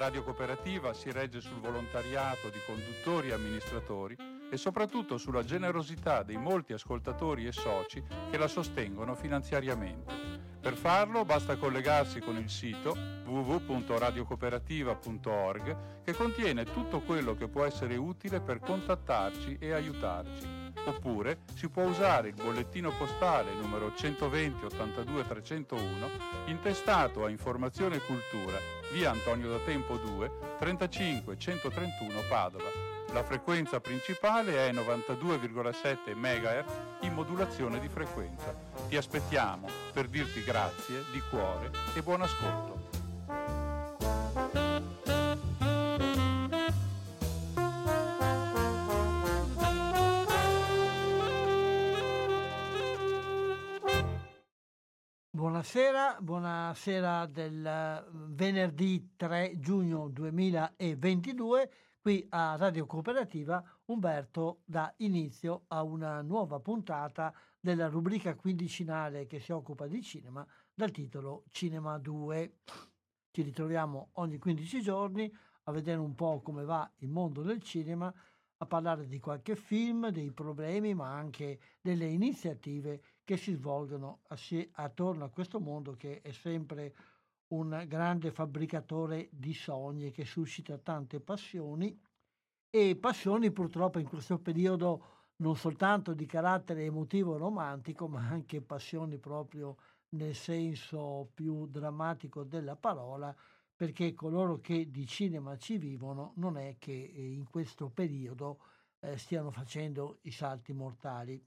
Radio Cooperativa si regge sul volontariato di conduttori e amministratori e soprattutto sulla generosità dei molti ascoltatori e soci che la sostengono finanziariamente. Per farlo basta collegarsi con il sito www.radiocooperativa.org che contiene tutto quello che può essere utile per contattarci e aiutarci. Oppure si può usare il bollettino postale numero 120 82 301 intestato a Informazione e Cultura, via Antonio da Tempo 2, 35 131 Padova. La frequenza principale è 92,7 MHz in modulazione di frequenza. Ti aspettiamo per dirti grazie di cuore e buon ascolto. Buonasera, buonasera del eh, venerdì 3 giugno 2022. Qui a Radio Cooperativa Umberto dà inizio a una nuova puntata della rubrica quindicinale che si occupa di cinema dal titolo Cinema 2. Ci ritroviamo ogni 15 giorni a vedere un po' come va il mondo del cinema, a parlare di qualche film, dei problemi, ma anche delle iniziative che si svolgono attorno a questo mondo che è sempre un grande fabbricatore di sogni che suscita tante passioni e passioni purtroppo in questo periodo non soltanto di carattere emotivo romantico ma anche passioni proprio nel senso più drammatico della parola perché coloro che di cinema ci vivono non è che eh, in questo periodo eh, stiano facendo i salti mortali.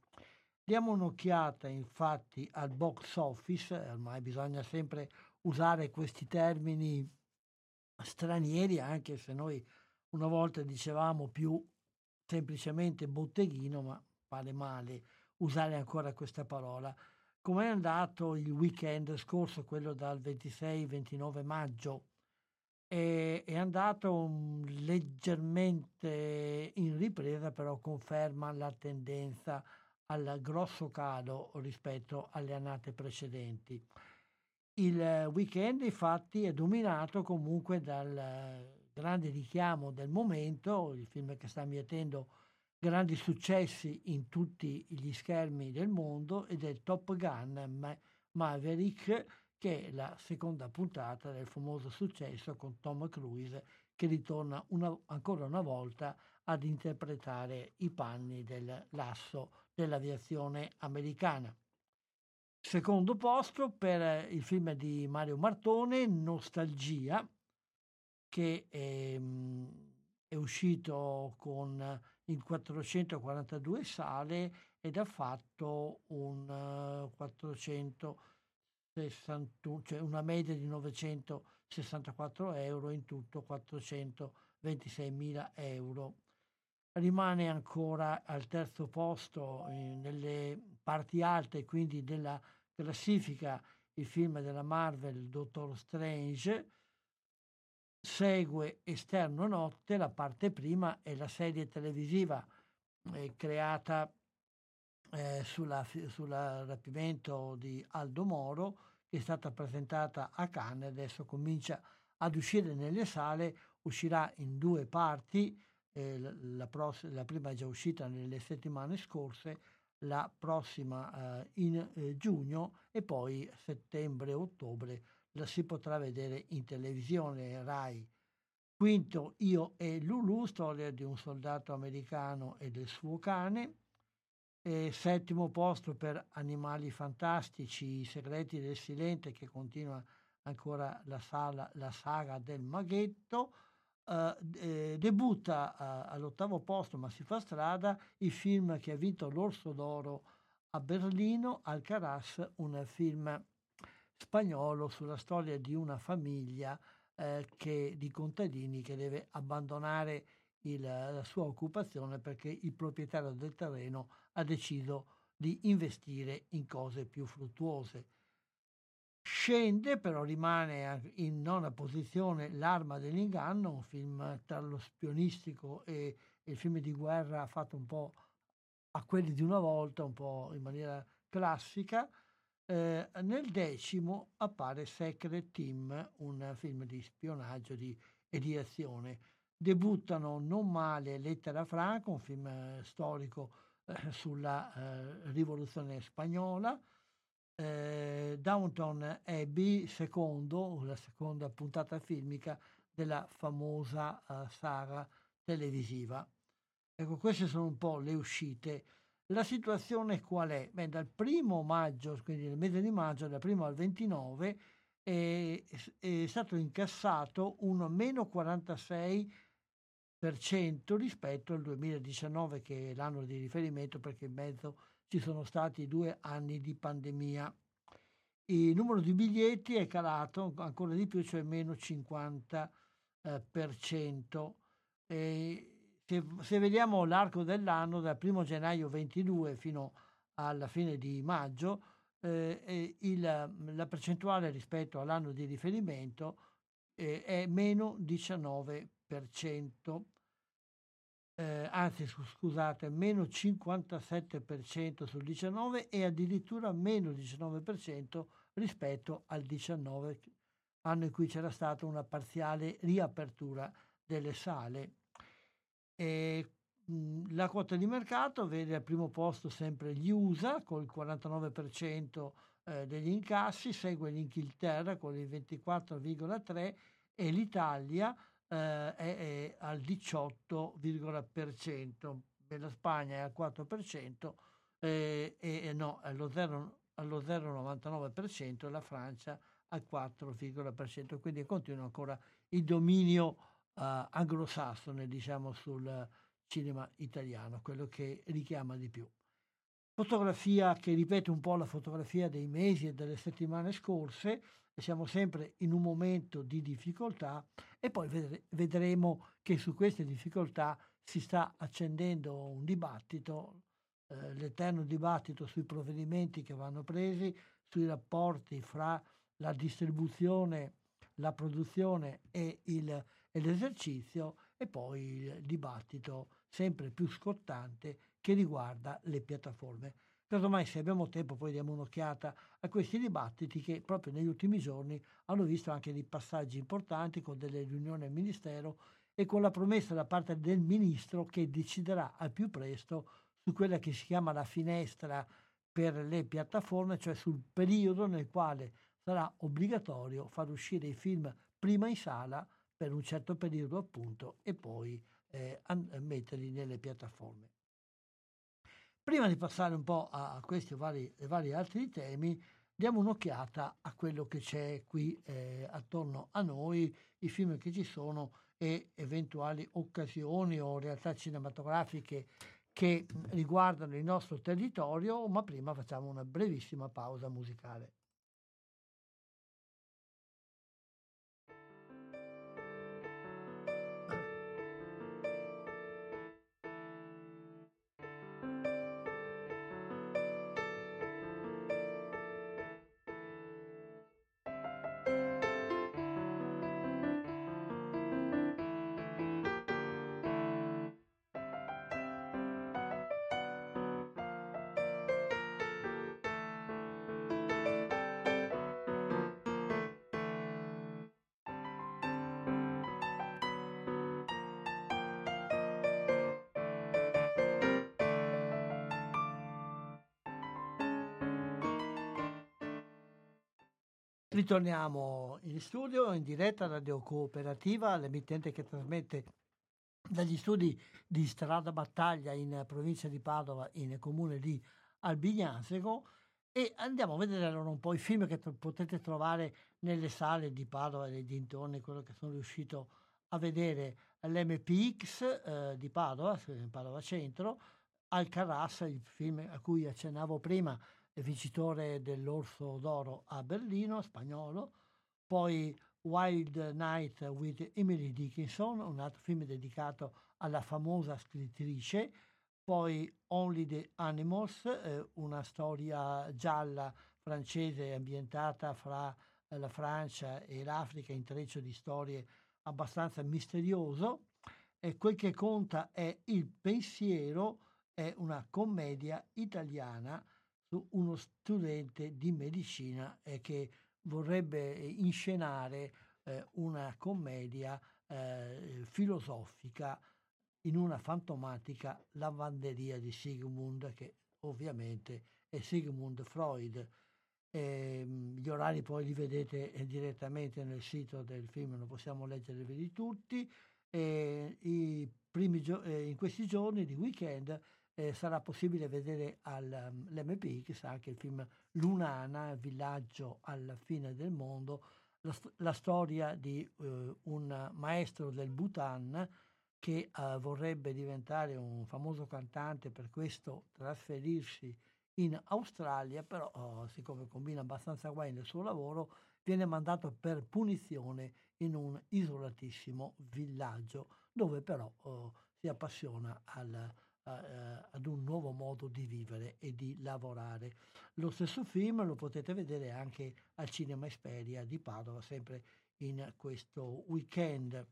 Diamo un'occhiata infatti al box office, ormai bisogna sempre usare questi termini stranieri, anche se noi una volta dicevamo più semplicemente botteghino, ma vale male usare ancora questa parola. Com'è andato il weekend scorso, quello dal 26-29 maggio? È, è andato um, leggermente in ripresa, però conferma la tendenza al grosso calo rispetto alle annate precedenti. Il weekend infatti è dominato comunque dal grande richiamo del momento, il film che sta mietendo grandi successi in tutti gli schermi del mondo ed è Top Gun Ma- Maverick che è la seconda puntata del famoso successo con Tom Cruise che ritorna una, ancora una volta ad interpretare i panni del lasso dell'aviazione americana. Secondo posto per il film di Mario Martone, Nostalgia, che è, ehm, è uscito con, in 442 sale ed ha fatto un uh, 461, cioè una media di 964 euro, in tutto 426 mila euro rimane ancora al terzo posto eh, nelle parti alte, quindi della classifica, il film della Marvel Doctor Strange. Segue Esterno Notte, la parte prima è la serie televisiva eh, creata eh, sul rapimento di Aldo Moro, che è stata presentata a Cannes, adesso comincia ad uscire nelle sale, uscirà in due parti, eh, la, pross- la, prima è già uscita nelle settimane scorse, la prossima eh, in eh, giugno e poi settembre-ottobre la si potrà vedere in televisione RAI. Quinto, Io e Lulu, storia di un soldato americano e del suo cane. E settimo posto per Animali fantastici, I segreti del silente, che continua ancora la, sala, la saga del maghetto. Uh, eh, debutta uh, all'ottavo posto, ma si fa strada, il film che ha vinto l'Orso d'Oro a Berlino, Alcaraz, un film spagnolo sulla storia di una famiglia eh, che, di contadini che deve abbandonare il, la sua occupazione perché il proprietario del terreno ha deciso di investire in cose più fruttuose. Scende, però rimane in nona posizione L'arma dell'inganno, un film tra lo spionistico e il film di guerra fatto un po' a quelli di una volta, un po' in maniera classica. Eh, nel decimo appare Secret Team, un film di spionaggio di, e di azione. Debuttano non male Lettera Franca, un film eh, storico eh, sulla eh, rivoluzione spagnola, eh, Downton Abbey, secondo, la seconda puntata filmica della famosa uh, saga televisiva. Ecco, queste sono un po' le uscite. La situazione qual è? Beh, dal primo maggio, quindi nel mese di maggio, dal primo al 29, è, è stato incassato un meno 46% rispetto al 2019, che è l'anno di riferimento perché in mezzo ci sono stati due anni di pandemia. Il numero di biglietti è calato ancora di più, cioè meno 50%. Eh, se, se, vediamo l'arco dell'anno, dal 1 gennaio 22 fino alla fine di maggio, eh, il, la percentuale rispetto all'anno di riferimento eh, è meno 19% eh, anzi scusate, meno 57% sul 19 e addirittura meno 19% rispetto al 19, anno in cui c'era stata una parziale riapertura delle sale. E, mh, la quota di mercato vede al primo posto sempre gli USA con il 49% eh, degli incassi, segue l'Inghilterra con il 24,3% e l'Italia eh, è, è, al 18,%, la Spagna è al 4% eh, e no, allo 0,99% e la Francia al 4,%, quindi continua ancora il dominio eh, anglosassone diciamo, sul cinema italiano, quello che richiama di più. Fotografia che ripete un po' la fotografia dei mesi e delle settimane scorse, siamo sempre in un momento di difficoltà e poi vedremo che su queste difficoltà si sta accendendo un dibattito, eh, l'eterno dibattito sui provvedimenti che vanno presi, sui rapporti fra la distribuzione, la produzione e, il, e l'esercizio e poi il dibattito sempre più scottante che riguarda le piattaforme. Casomai se abbiamo tempo poi diamo un'occhiata a questi dibattiti che proprio negli ultimi giorni hanno visto anche dei passaggi importanti con delle riunioni al Ministero e con la promessa da parte del Ministro che deciderà al più presto su quella che si chiama la finestra per le piattaforme, cioè sul periodo nel quale sarà obbligatorio far uscire i film prima in sala per un certo periodo appunto e poi eh, metterli nelle piattaforme. Prima di passare un po' a questi vari, vari altri temi, diamo un'occhiata a quello che c'è qui eh, attorno a noi, i film che ci sono e eventuali occasioni o realtà cinematografiche che riguardano il nostro territorio, ma prima facciamo una brevissima pausa musicale. Ritorniamo in studio, in diretta Radio Cooperativa, l'emittente che trasmette dagli studi di Strada Battaglia in provincia di Padova, in comune di Albignasego, e andiamo a vedere allora un po' i film che t- potete trovare nelle sale di Padova e dintorni, quello che sono riuscito a vedere. all'MPX eh, di Padova, Padova Centro, Alcaraz, il film a cui accennavo prima, vincitore dell'Orso d'Oro a Berlino, spagnolo, poi Wild Night with Emily Dickinson, un altro film dedicato alla famosa scrittrice, poi Only the Animals, eh, una storia gialla francese ambientata fra eh, la Francia e l'Africa, intreccio di storie abbastanza misterioso. E quel che conta è il pensiero, è una commedia italiana uno studente di medicina eh, che vorrebbe inscenare eh, una commedia eh, filosofica in una fantomatica lavanderia di Sigmund, che ovviamente è Sigmund Freud. Eh, gli orari poi li vedete eh, direttamente nel sito del film, non possiamo leggerli tutti. Eh, gio- eh, in questi giorni di weekend eh, sarà possibile vedere all'MPX um, anche il film Lunana, Villaggio alla fine del mondo, la, la storia di uh, un maestro del Bhutan che uh, vorrebbe diventare un famoso cantante, per questo trasferirsi in Australia, però oh, siccome combina abbastanza guai nel suo lavoro, viene mandato per punizione in un isolatissimo villaggio dove però oh, si appassiona al, uh, ad un nuovo modo di vivere e di lavorare. Lo stesso film lo potete vedere anche al Cinema Esperia di Padova, sempre in questo weekend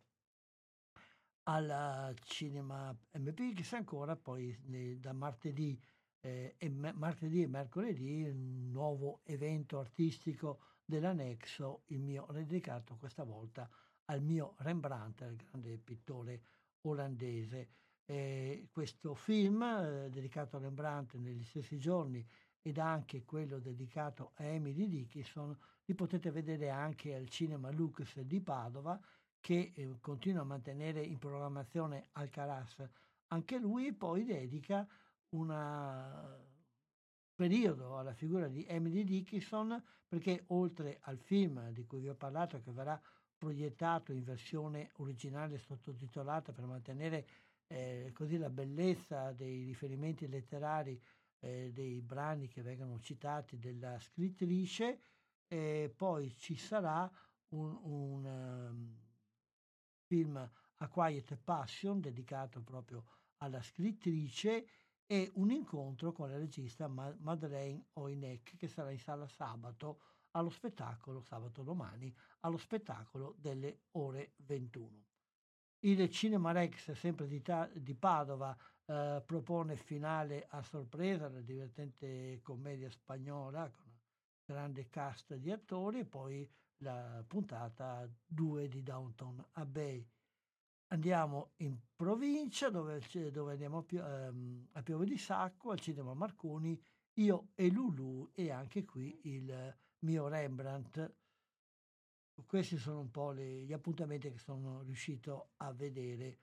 al cinema MPX ancora poi da martedì, eh, e martedì e mercoledì un nuovo evento artistico dell'Anexo, il mio dedicato questa volta al mio Rembrandt, il grande pittore olandese. Eh, questo film eh, dedicato a Rembrandt negli stessi giorni ed anche quello dedicato a Emily Dickinson li potete vedere anche al Cinema Lux di Padova che eh, continua a mantenere in programmazione Alcaraz. Anche lui poi dedica un periodo alla figura di Emily Dickinson perché oltre al film di cui vi ho parlato che verrà proiettato in versione originale sottotitolata per mantenere eh, così la bellezza dei riferimenti letterari eh, dei brani che vengono citati della scrittrice, e poi ci sarà un, un um, film A Quiet Passion dedicato proprio alla scrittrice e un incontro con la regista Madeleine Oinek che sarà in sala sabato allo spettacolo, sabato domani, allo spettacolo delle ore 21. Il Cinema Rex, sempre di, ta- di Padova, eh, propone finale a sorpresa, la divertente commedia spagnola con un grande cast di attori e poi la puntata 2 di Downton Abbey. Andiamo in provincia dove, dove andiamo a, ehm, a Piove di Sacco, al Cinema Marconi, io e Lulu e anche qui il mio Rembrandt questi sono un po' le, gli appuntamenti che sono riuscito a vedere.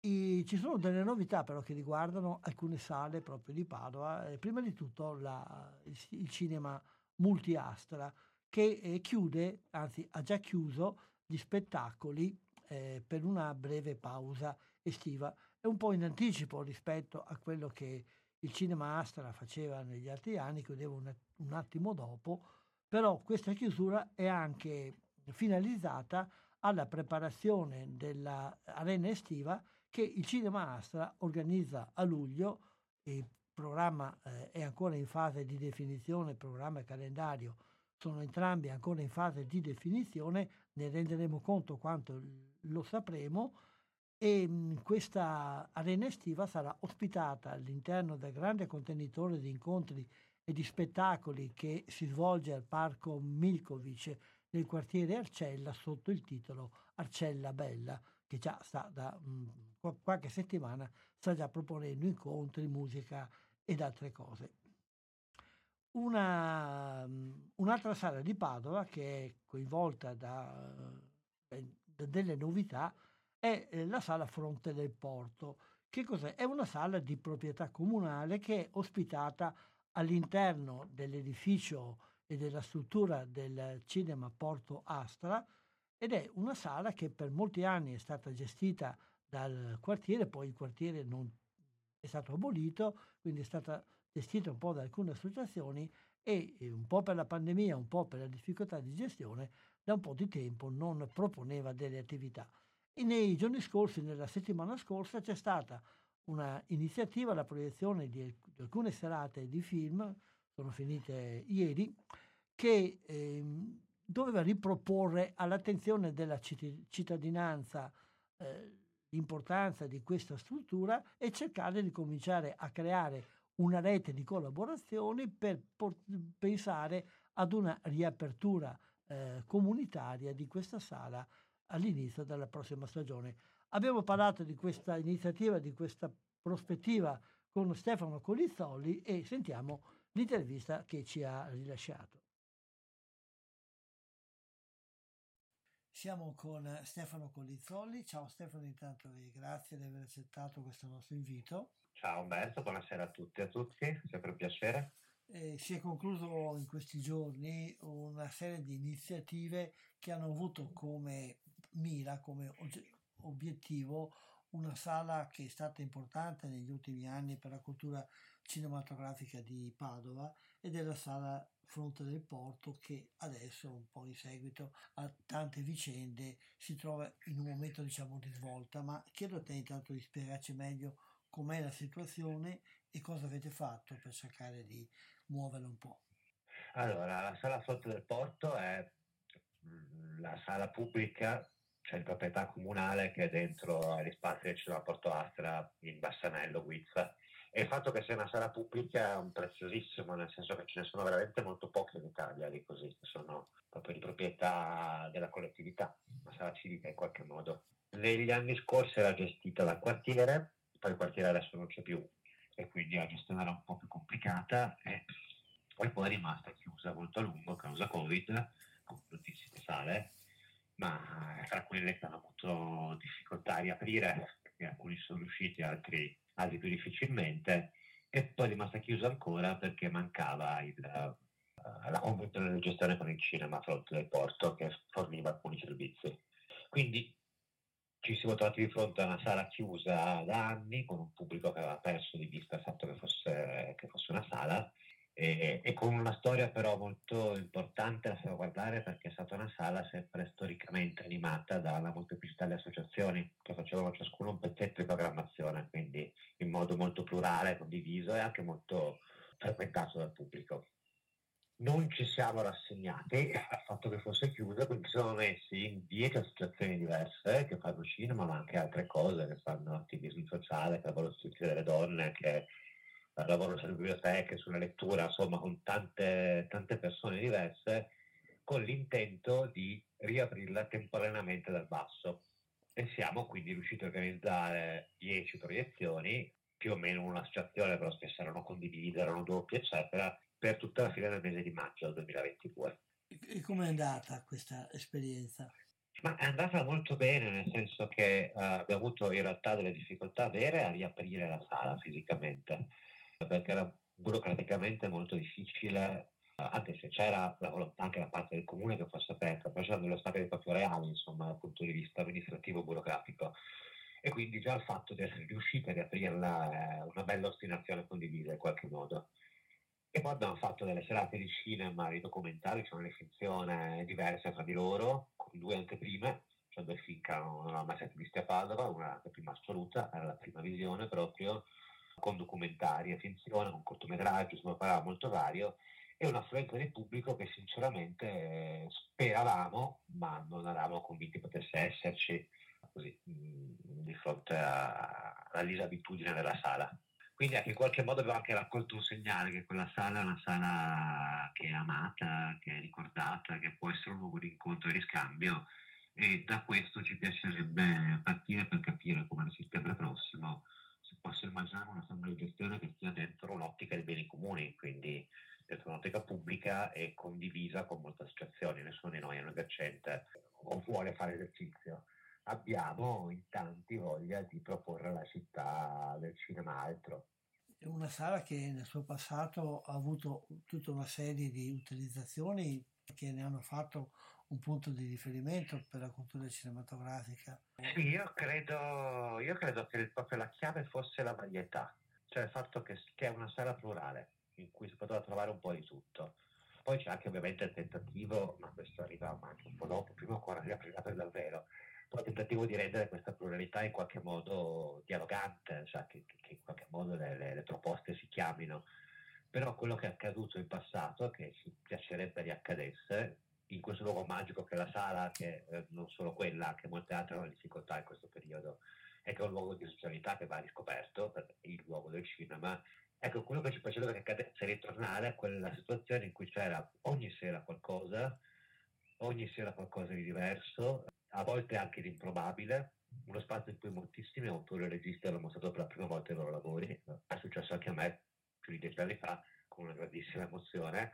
E ci sono delle novità però che riguardano alcune sale proprio di Padova. Eh, prima di tutto la, il, il, cinema Multiastra che eh, chiude, anzi ha già chiuso gli spettacoli eh, per una breve pausa estiva. È un po' in anticipo rispetto a quello che il cinema Astra faceva negli altri anni, chiudeva un, un attimo dopo, però questa chiusura è anche finalizzata alla preparazione dell'arena estiva che il Cinema Astra organizza a luglio. Il programma eh, è ancora in fase di definizione, programma e calendario sono entrambi ancora in fase di definizione, ne renderemo conto quanto lo sapremo e mh, questa arena estiva sarà ospitata all'interno del grande contenitore di incontri e di spettacoli che si svolge al Parco Milkovic nel quartiere Arcella sotto il titolo Arcella Bella, che già sta da mh, mm, qualche settimana sta già proponendo incontri, musica ed altre cose. Una, um, un'altra sala di Padova che è coinvolta da, da delle novità è eh, la sala Fronte del Porto. Che cos'è? È una sala di proprietà comunale che è ospitata all'interno dell'edificio e della struttura del cinema Porto Astra ed è una sala che per molti anni è stata gestita dal quartiere, poi il quartiere non è stato abolito, quindi è stata gestita un po' da alcune associazioni e un po' per la pandemia, un po' per la difficoltà di gestione, da un po' di tempo non proponeva delle attività. E nei giorni scorsi, nella settimana scorsa, c'è stata una iniziativa, la proiezione di alcune serate di film, sono finite ieri, che eh, doveva riproporre all'attenzione della cittadinanza eh, l'importanza di questa struttura e cercare di cominciare a creare una rete di collaborazioni per por- pensare ad una riapertura eh, comunitaria di questa sala all'inizio della prossima stagione. Abbiamo parlato di questa iniziativa, di questa prospettiva con Stefano Colizzoli e sentiamo l'intervista che ci ha rilasciato. Siamo con Stefano Colizzoli. Ciao Stefano, intanto grazie di aver accettato questo nostro invito. Ciao Umberto, buonasera a tutti e a tutti, sempre un piacere. Eh, si è concluso in questi giorni una serie di iniziative che hanno avuto come mira, come obiettivo, una sala che è stata importante negli ultimi anni per la cultura cinematografica di Padova ed è la sala Fronte del Porto che adesso, un po' in seguito a tante vicende, si trova in un momento diciamo di svolta. Ma chiedo a te intanto di spiegarci meglio com'è la situazione e cosa avete fatto per cercare di muoverla un po'. Allora, la sala Fronte del Porto è mm, la sala pubblica cioè di proprietà comunale che è dentro agli spazi del cinema Porto Astra in Bassanello, Guizza. E il fatto che sia una sala pubblica è un preziosissimo, nel senso che ce ne sono veramente molto poche in Italia di così, che sono proprio di proprietà della collettività, una sala civica in qualche modo. Negli anni scorsi era gestita dal quartiere, poi il quartiere adesso non c'è più e quindi la gestione era un po' più complicata e poi poi è rimasta chiusa molto a lungo a causa Covid, con moltissime sale ma tra quelle che hanno avuto difficoltà a riaprire, perché alcuni sono riusciti, altri, altri più difficilmente, e poi è rimasta chiusa ancora perché mancava il, uh, la convenzione di gestione con il cinema fronte del porto che forniva alcuni servizi. Quindi ci siamo trovati di fronte a una sala chiusa da anni, con un pubblico che aveva perso di vista il fatto che fosse, che fosse una sala, e, e, con una storia però molto importante da salvaguardare perché è stata una sala sempre storicamente animata dalla molteplicità di associazioni che facevano ciascuno un pezzetto di programmazione, quindi in modo molto plurale, condiviso e anche molto frequentato dal pubblico. Non ci siamo rassegnati al fatto che fosse chiusa, quindi ci siamo messi in dieci associazioni diverse che fanno cinema, ma anche altre cose, che fanno attivismo sociale, che lavorano sui delle donne, che lavoro sulle biblioteche, sulla lettura, insomma con tante, tante persone diverse, con l'intento di riaprirla temporaneamente dal basso. E siamo quindi riusciti a organizzare 10 proiezioni, più o meno un'associazione, però spesso erano condivise, erano doppie, eccetera, per tutta la fine del mese di maggio del 2022. E come è andata questa esperienza? Ma è andata molto bene, nel senso che uh, abbiamo avuto in realtà delle difficoltà vere a riaprire la sala fisicamente perché era burocraticamente molto difficile, anche se c'era la volontà anche da parte del comune che fosse aperta, però c'erano delle ostacoli proprio reali, insomma, dal punto di vista amministrativo burocratico. E quindi già il fatto di essere riusciti a riaprirla è una bella ostinazione condivisa in qualche modo. E poi abbiamo fatto delle serate di cinema, di documentari, cioè una finzione diverse tra di loro, con due anteprime, cioè due film che non avevamo mai sentito visti a Padova, una prima assoluta, era la prima visione proprio, con documentari finzione, con cortometraggi, insomma parlava molto vario e un'affluenza del pubblico che sinceramente eh, speravamo, ma non eravamo convinti potesse esserci così, mm, di fronte alla disabitudine della sala. Quindi ecco, in qualche modo abbiamo anche raccolto un segnale che quella sala è una sala che è amata, che è ricordata, che può essere un luogo di incontro e riscambio e da questo ci piacerebbe partire per capire come nel settembre prossimo posso immaginare una somma di gestione che stia dentro un'ottica dei beni comuni, quindi dentro un'ottica pubblica e condivisa con molte associazioni. Nessuno di noi è un esercente o vuole fare esercizio. Abbiamo in tanti voglia di proporre alla città del cinema altro. È una sala che nel suo passato ha avuto tutta una serie di utilizzazioni che ne hanno fatto un punto di riferimento per la cultura cinematografica? Sì, io credo, io credo che proprio la chiave fosse la varietà, cioè il fatto che, che è una sala plurale in cui si poteva trovare un po' di tutto. Poi c'è anche ovviamente il tentativo, ma questo arriva anche un po' dopo, prima ancora riaprirà per davvero, il tentativo di rendere questa pluralità in qualche modo dialogante, cioè che, che in qualche modo le, le, le, proposte si chiamino. Però quello che è accaduto in passato, che ci piacerebbe riaccadesse, in questo luogo magico che è la sala, che eh, non solo quella, anche molte altre hanno difficoltà in questo periodo, è che è un luogo di socialità che va riscoperto, il luogo del cinema, Ecco, quello che ci che accadesse è ritornare a quella situazione in cui c'era ogni sera qualcosa, ogni sera qualcosa di diverso, a volte anche di improbabile, uno spazio in cui moltissimi autori e registi hanno mostrato per la prima volta i loro lavori, è successo anche a me più di dieci anni fa, con una grandissima emozione,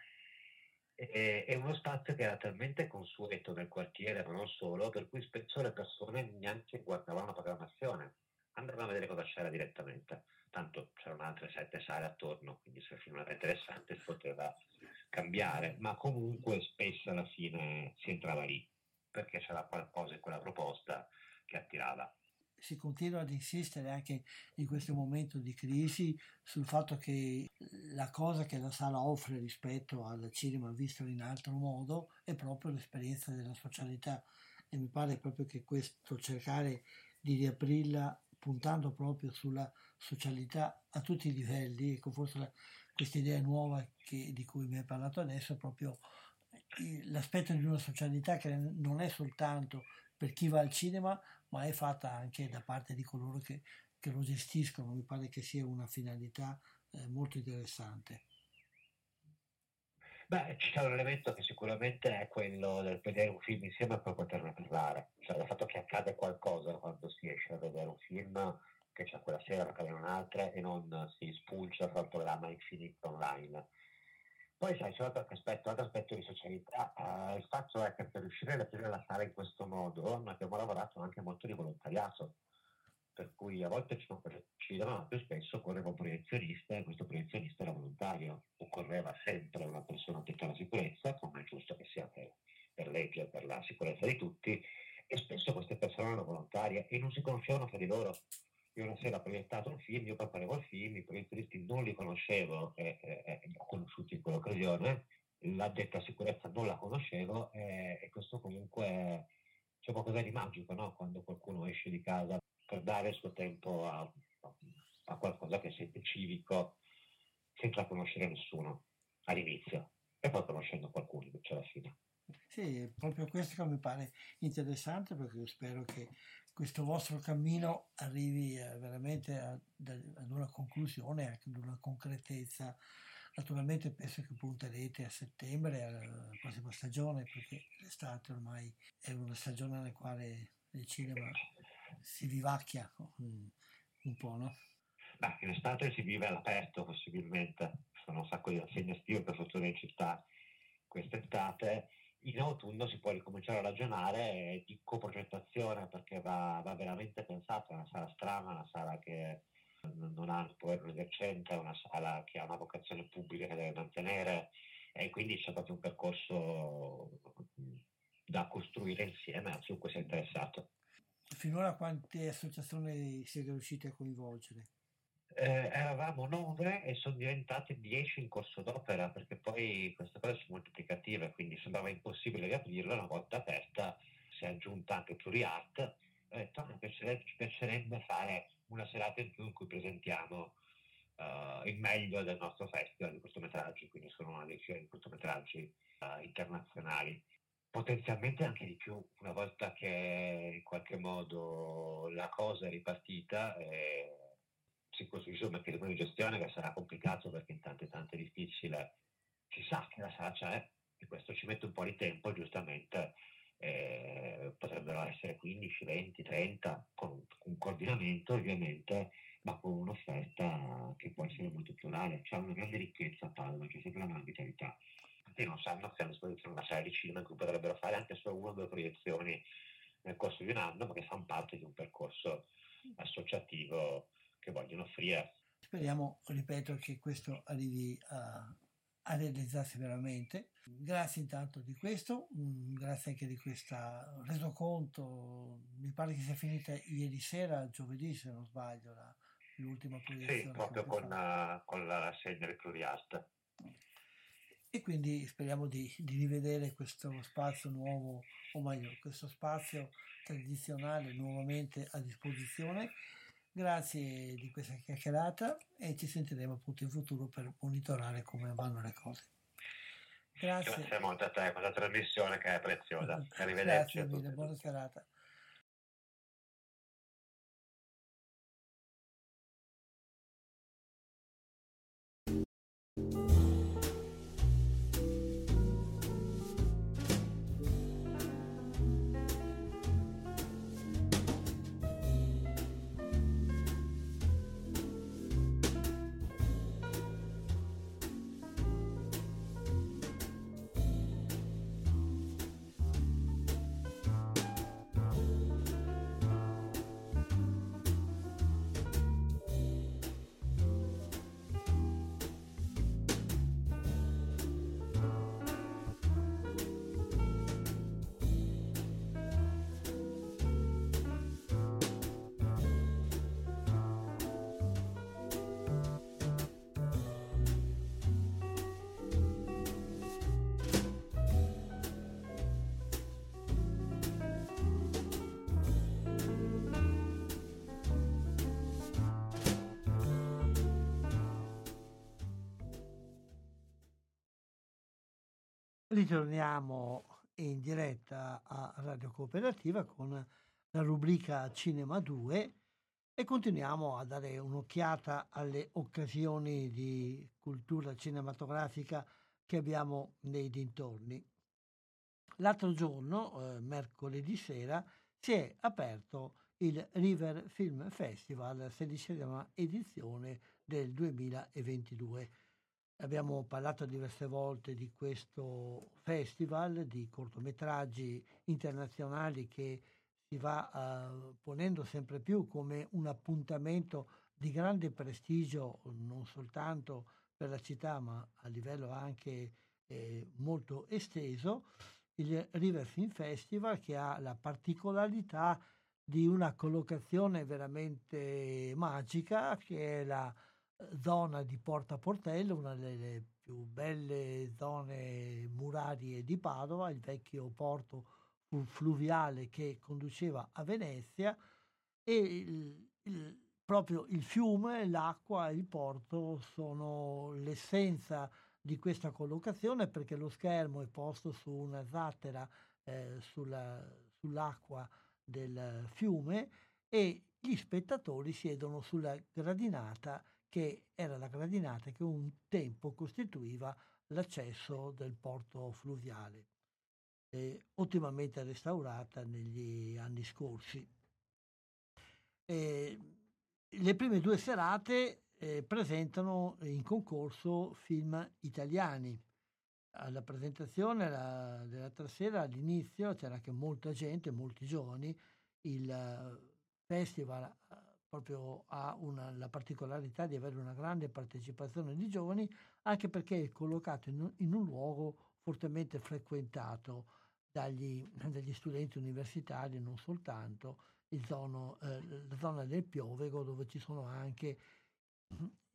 è uno spazio che era talmente consueto nel quartiere, ma non solo, per cui spesso le persone neanche guardavano la programmazione, andavano a vedere cosa c'era direttamente tanto c'erano altre sette sale attorno, quindi se il film era interessante si poteva cambiare, ma comunque spesso alla fine si entrava lì, perché c'era qualcosa in quella proposta che attirava. Si continua ad insistere anche in questo momento di crisi sul fatto che la cosa che la sala offre rispetto al cinema visto in altro modo è proprio l'esperienza della socialità. E mi pare proprio che questo cercare di riaprirla puntando proprio sulla socialità a tutti i livelli, ecco forse questa idea nuova che, di cui mi hai parlato adesso è proprio l'aspetto di una socialità che non è soltanto per chi va al cinema, ma è fatta anche da parte di coloro che, che lo gestiscono, mi pare che sia una finalità eh, molto interessante. Beh, c'è un elemento che sicuramente è quello del vedere un film insieme per poterne parlare, cioè il fatto che accade qualcosa quando si esce a vedere un film, che c'è quella sera, accade un'altra e non si spulcia fra il programma infinito online. Poi sai, c'è un altro aspetto, altro aspetto di socialità, uh, il fatto è che per riuscire ad aprire la sala in questo modo noi abbiamo lavorato anche molto di volontariato, per cui a volte ci cinema, ma più spesso occorreva un proiezionista e questo proiezionista era volontario. Occorreva sempre una persona attenta alla sicurezza, come è giusto che sia per, per legge, per la sicurezza di tutti, e spesso queste persone erano volontarie e non si conoscevano fra di loro. Io una sera ho proiettato un film, io preparavo il film, i proiezionisti non li conoscevo, e, e, e li ho conosciuti in quell'occasione, l'addetta sicurezza non la conoscevo e, e questo comunque c'è qualcosa di magico no? quando qualcuno esce di casa per dare il suo tempo a, a qualcosa che sente civico senza conoscere nessuno all'inizio e poi conoscendo qualcuno invece alla fine. Sì, proprio questo che mi pare interessante perché io spero che questo vostro cammino arrivi eh, veramente ad una conclusione, anche ad una concretezza. Naturalmente penso che punterete a settembre, alla prossima stagione, perché l'estate ormai è una stagione nella quale il cinema si vivacchia un, un po', no? Beh, in estate si vive all'aperto possibilmente, sono un sacco di assegne estive per fortuna in città quest'estate, in autunno si può ricominciare a ragionare di coprogettazione perché va, va veramente è una sala strana, una sala che non ha un potere emergente, è una sala che ha una vocazione pubblica che deve mantenere e quindi c'è proprio un percorso da costruire insieme a chiunque sia interessato. Finora quante associazioni siete riusciti a coinvolgere? Eh, eravamo nove e sono diventate dieci in corso d'opera perché poi queste cose sono moltiplicative, quindi sembrava impossibile riaprirla una volta aperta, si è aggiunta anche Pluriart. Ho detto, mi piacerebbe, ci piacerebbe fare una serata in più in cui presentiamo uh, il meglio del nostro festival di cortometraggi, quindi sono una decina di cortometraggi uh, internazionali potenzialmente anche di più una volta che in qualche modo la cosa è ripartita eh, si costruisce un meccanismo di gestione che sarà complicato perché intanto è tanto difficile si sa che la sala c'è e questo ci mette un po' di tempo giustamente eh, potrebbero essere 15, 20, 30 con un coordinamento ovviamente ma con un'offerta che può essere molto plurale. C'è una grande ricchezza a Padova c'è sempre una vitalità tutti non sanno che hanno disposizione una serie di cinema in potrebbero fare anche solo una o due proiezioni nel corso di un anno, ma che fanno parte di un percorso associativo che vogliono offrire. Speriamo, ripeto, che questo arrivi a, a realizzarsi veramente. Grazie intanto di questo, mm, grazie anche di questo resoconto. Mi pare che sia finita ieri sera, giovedì se non sbaglio, la, l'ultima proiezione. Sì, proprio con, uh, con la del Pluriast. e quindi speriamo di, di, rivedere questo spazio nuovo, o meglio, questo spazio tradizionale nuovamente a disposizione. Grazie di questa chiacchierata e ci sentiremo appunto in futuro per monitorare come vanno le cose. Grazie. Grazie molto a te per questa trasmissione che è preziosa. Arrivederci. Grazie mille, buona serata. Ritorniamo in diretta a Radio Cooperativa con la rubrica Cinema 2 e continuiamo a dare un'occhiata alle occasioni di cultura cinematografica che abbiamo nei dintorni. L'altro giorno, eh, mercoledì sera, si è aperto il River Film Festival, sedicesima edizione del 2022 Abbiamo parlato diverse volte di questo festival di cortometraggi internazionali che si va uh, ponendo sempre più come un appuntamento di grande prestigio non soltanto per la città ma a livello anche eh, molto esteso, il River Film Festival che ha la particolarità di una collocazione veramente magica che è la zona di Porta Portello, una delle più belle zone murarie di Padova, il vecchio porto fluviale che conduceva a Venezia e il, il, proprio il fiume, l'acqua e il porto sono l'essenza di questa collocazione perché lo schermo è posto su una zattera eh, sulla, sull'acqua del fiume e gli spettatori siedono sulla gradinata che era la gradinata che un tempo costituiva l'accesso del porto fluviale, eh, ottimamente restaurata negli anni scorsi. Eh, le prime due serate eh, presentano in concorso film italiani. Alla presentazione la, dell'altra sera all'inizio c'era anche molta gente, molti giovani, il festival proprio ha una, la particolarità di avere una grande partecipazione di giovani, anche perché è collocato in un, in un luogo fortemente frequentato dagli, dagli, studenti universitari, non soltanto, zono, eh, la zona del Piovego, dove ci sono anche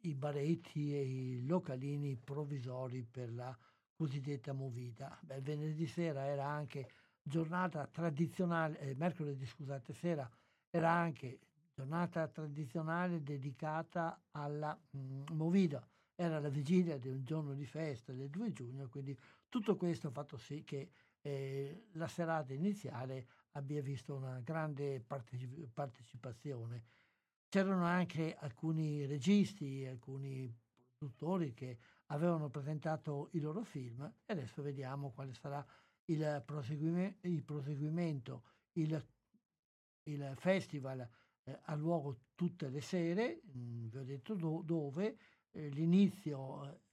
i baretti e i localini provvisori per la cosiddetta movida. Beh, venerdì sera era anche giornata tradizionale, eh, mercoledì scusate sera era anche giornata tradizionale dedicata alla mh, mm, Movida. Era la vigilia di un giorno di festa del 2 giugno, quindi tutto questo ha fatto sì che eh, la serata iniziale abbia visto una grande partecip- partecipazione. C'erano anche alcuni registi, alcuni produttori che avevano presentato i loro film e adesso vediamo quale sarà il, proseguime- il proseguimento, il, il festival eh, ha luogo tutte le sere, mh, mm, vi ho detto do, dove, eh, l'inizio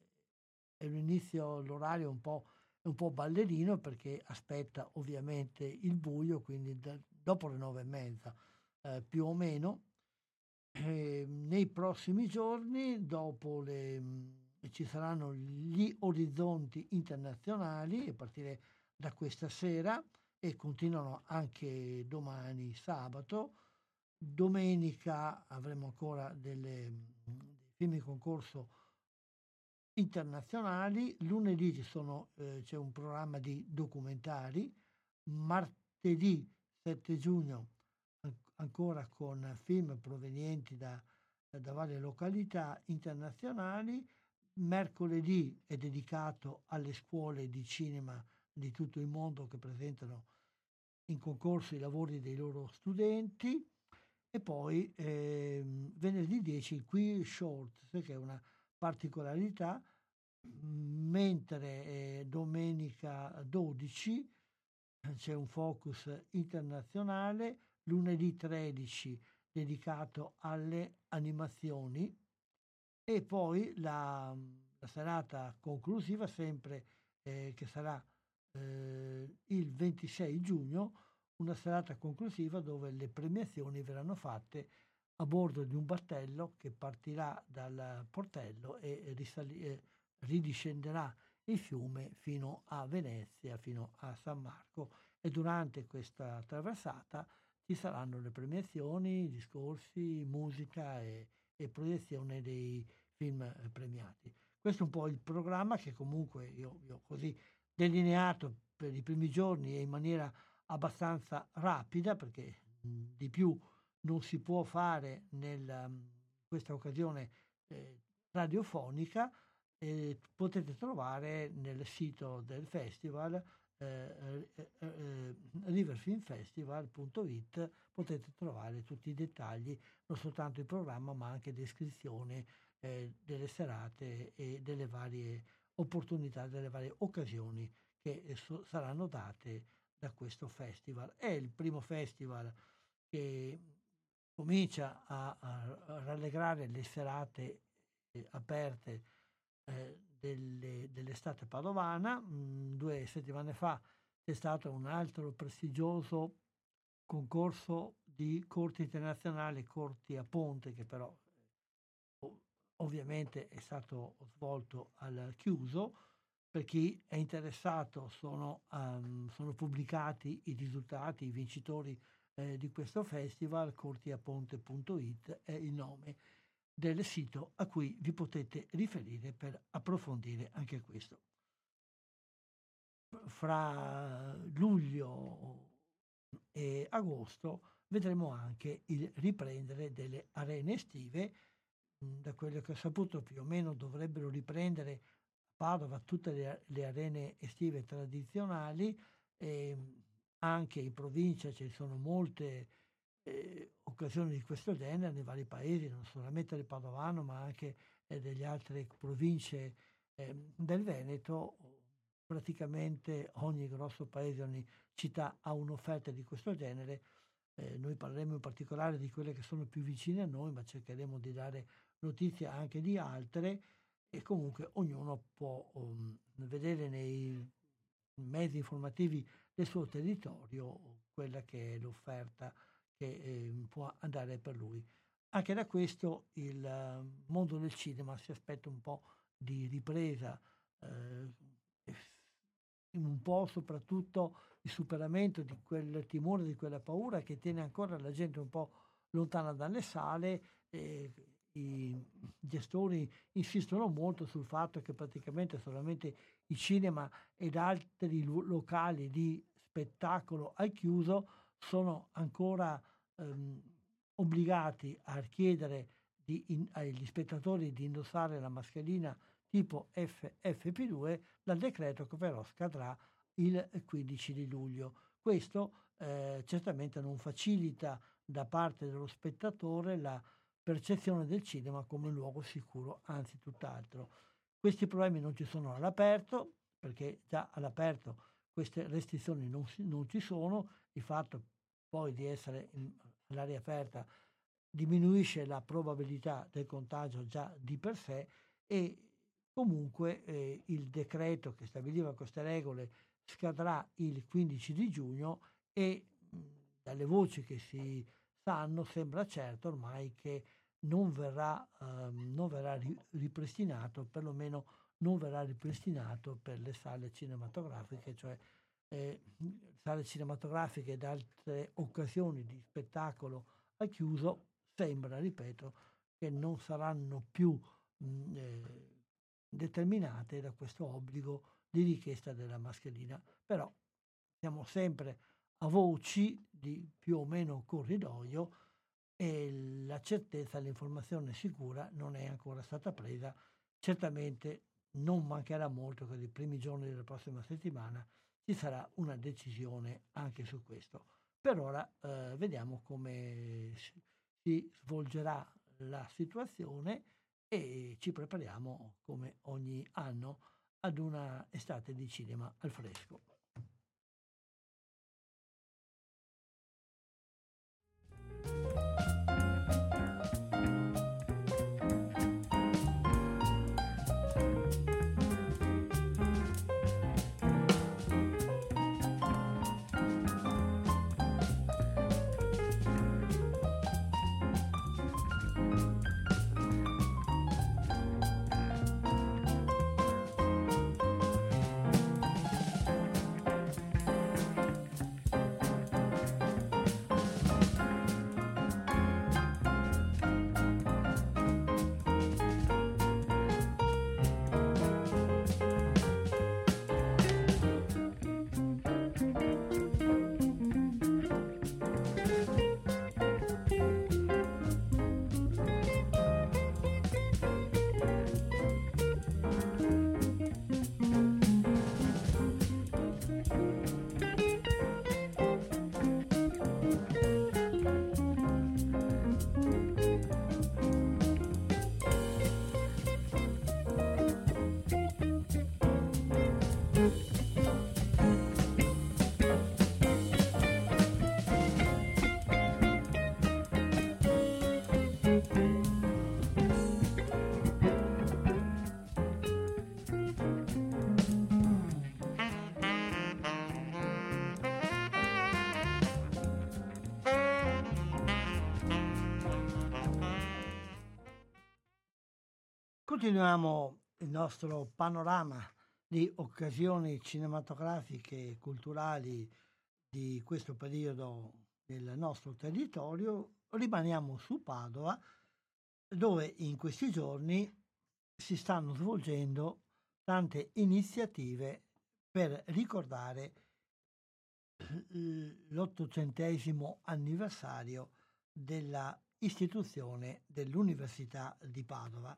eh, l'inizio, l'orario è un po' ballerino perché aspetta ovviamente il buio, quindi da, dopo le nove e mezza eh, più o meno. Ehm, nei prossimi giorni, dopo le, mh, mm, ci saranno gli orizzonti internazionali a partire da questa sera e continuano anche domani sabato Domenica avremo ancora delle, dei film in concorso internazionali, lunedì sono, eh, c'è un programma di documentari, martedì 7 giugno ancora con film provenienti da, da varie località internazionali, mercoledì è dedicato alle scuole di cinema di tutto il mondo che presentano in concorso i lavori dei loro studenti e poi eh, venerdì 10 il Queer Shorts che è una particolarità mentre eh, domenica 12 c'è un focus internazionale lunedì 13 dedicato alle animazioni e poi la, la serata conclusiva sempre eh, che sarà eh, il 26 giugno, una serata conclusiva dove le premiazioni verranno fatte a bordo di un battello che partirà dal portello e risali- ridiscenderà il fiume fino a Venezia, fino a San Marco e durante questa traversata ci saranno le premiazioni, discorsi, musica e, e proiezione dei film premiati. Questo è un po' il programma che comunque io, io ho così delineato per i primi giorni e in maniera abbastanza rapida perché mh, di più non si può fare in questa occasione eh, radiofonica, eh, potete trovare nel sito del festival eh, eh, eh, riverfilmfestival.it potete trovare tutti i dettagli, non soltanto il programma ma anche descrizione eh, delle serate e delle varie opportunità, delle varie occasioni che so, saranno date da questo festival. È il primo festival che comincia a, a rallegrare le serate eh, aperte eh, delle, dell'estate padovana. Mm, due settimane fa c'è stato un altro prestigioso concorso di corti internazionali, corti a ponte, che però ovviamente è stato svolto al chiuso. Per chi è interessato sono, um, sono pubblicati i risultati, i vincitori eh, di questo festival, cortiaponte.it è il nome del sito a cui vi potete riferire per approfondire anche questo. Fra luglio e agosto vedremo anche il riprendere delle arene estive, da quello che ho saputo più o meno dovrebbero riprendere Padova tutte le, le arene estive tradizionali, e anche in provincia ci sono molte eh, occasioni di questo genere nei vari paesi, non solamente del Padovano ma anche eh, delle altre province eh, del Veneto. Praticamente ogni grosso paese, ogni città ha un'offerta di questo genere. Eh, noi parleremo in particolare di quelle che sono più vicine a noi, ma cercheremo di dare notizie anche di altre e comunque ognuno può um, vedere nei mezzi informativi del suo territorio quella che è l'offerta che eh, può andare per lui. Anche da questo il uh, mondo del cinema si aspetta un po' di ripresa, eh, un po' soprattutto il superamento di quel timore, di quella paura che tiene ancora la gente un po' lontana dalle sale. Eh, i gestori insistono molto sul fatto che praticamente solamente i cinema ed altri locali di spettacolo al chiuso sono ancora ehm, obbligati a chiedere di, in, agli spettatori di indossare la mascherina tipo FFP2 dal decreto che però scadrà il 15 di luglio. Questo eh, certamente non facilita da parte dello spettatore la percezione del cinema come un luogo sicuro, anzi tutt'altro. Questi problemi non ci sono all'aperto, perché già all'aperto queste restrizioni non, non ci sono, il fatto poi di essere all'aria aperta diminuisce la probabilità del contagio già di per sé e comunque eh, il decreto che stabiliva queste regole scadrà il 15 di giugno e mh, dalle voci che si sanno sembra certo ormai che non verrà, ehm, non verrà ripristinato, perlomeno non verrà ripristinato per le sale cinematografiche, cioè eh, sale cinematografiche ed altre occasioni di spettacolo al chiuso, sembra, ripeto, che non saranno più mh, eh, determinate da questo obbligo di richiesta della mascherina. Però siamo sempre a voci di più o meno corridoio e la certezza, l'informazione sicura non è ancora stata presa. Certamente non mancherà molto che nei primi giorni della prossima settimana ci sarà una decisione anche su questo. Per ora eh, vediamo come si svolgerà la situazione e ci prepariamo come ogni anno ad una estate di cinema al fresco. Continuiamo il nostro panorama di occasioni cinematografiche e culturali di questo periodo nel nostro territorio. Rimaniamo su Padova, dove in questi giorni si stanno svolgendo tante iniziative per ricordare l'ottocentesimo anniversario della istituzione dell'Università di Padova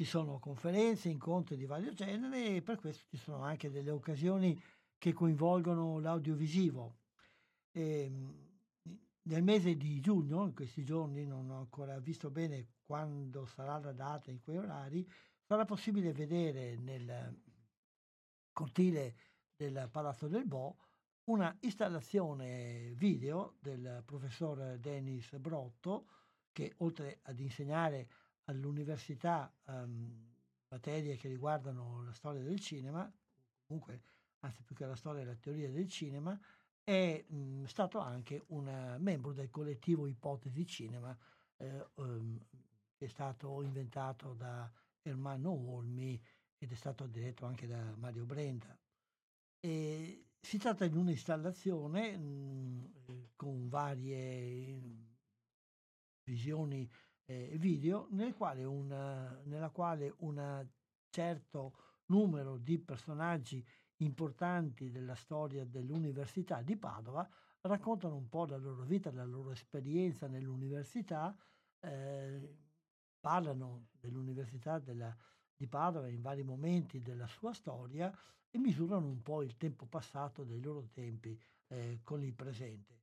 ci sono conferenze, incontri di vario genere e per questo ci sono anche delle occasioni che coinvolgono l'audiovisivo. E, ehm, nel mese di giugno, in questi giorni, non ho ancora visto bene quando sarà la data in quei orari, sarà possibile vedere nel cortile del Palazzo del Bo una installazione video del professor Denis Brotto che oltre ad insegnare all'università um, materie che riguardano la storia del cinema, comunque anzi più che la storia la teoria del cinema, è mh, stato anche un membro del collettivo Ipotesi Cinema, eh, um, che è stato inventato da Ermanno Olmi ed è stato diretto anche da Mario Brenda. E si tratta di un'installazione mh, con varie visioni eh, video nel quale una, nella quale un certo numero di personaggi importanti della storia dell'Università di Padova raccontano un po' la loro vita, la loro esperienza nell'università, eh, parlano dell'Università della, di Padova in vari momenti della sua storia e misurano un po' il tempo passato dei loro tempi eh, con il presente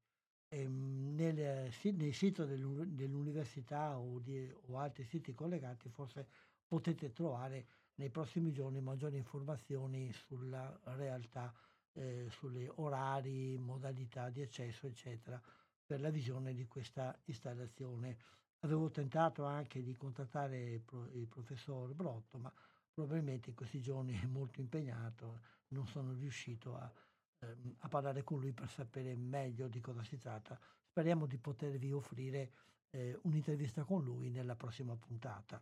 nel, nel, sito dell'università o, di, o altri siti collegati forse potete trovare nei prossimi giorni maggiori informazioni sulla realtà, eh, sugli orari, modalità di accesso, eccetera, per la visione di questa installazione. Avevo tentato anche di contattare il professor Brotto, ma probabilmente in questi giorni è molto impegnato, non sono riuscito a, ehm, a parlare con lui per sapere meglio di cosa si tratta. Speriamo di potervi offrire eh, un'intervista con lui nella prossima puntata.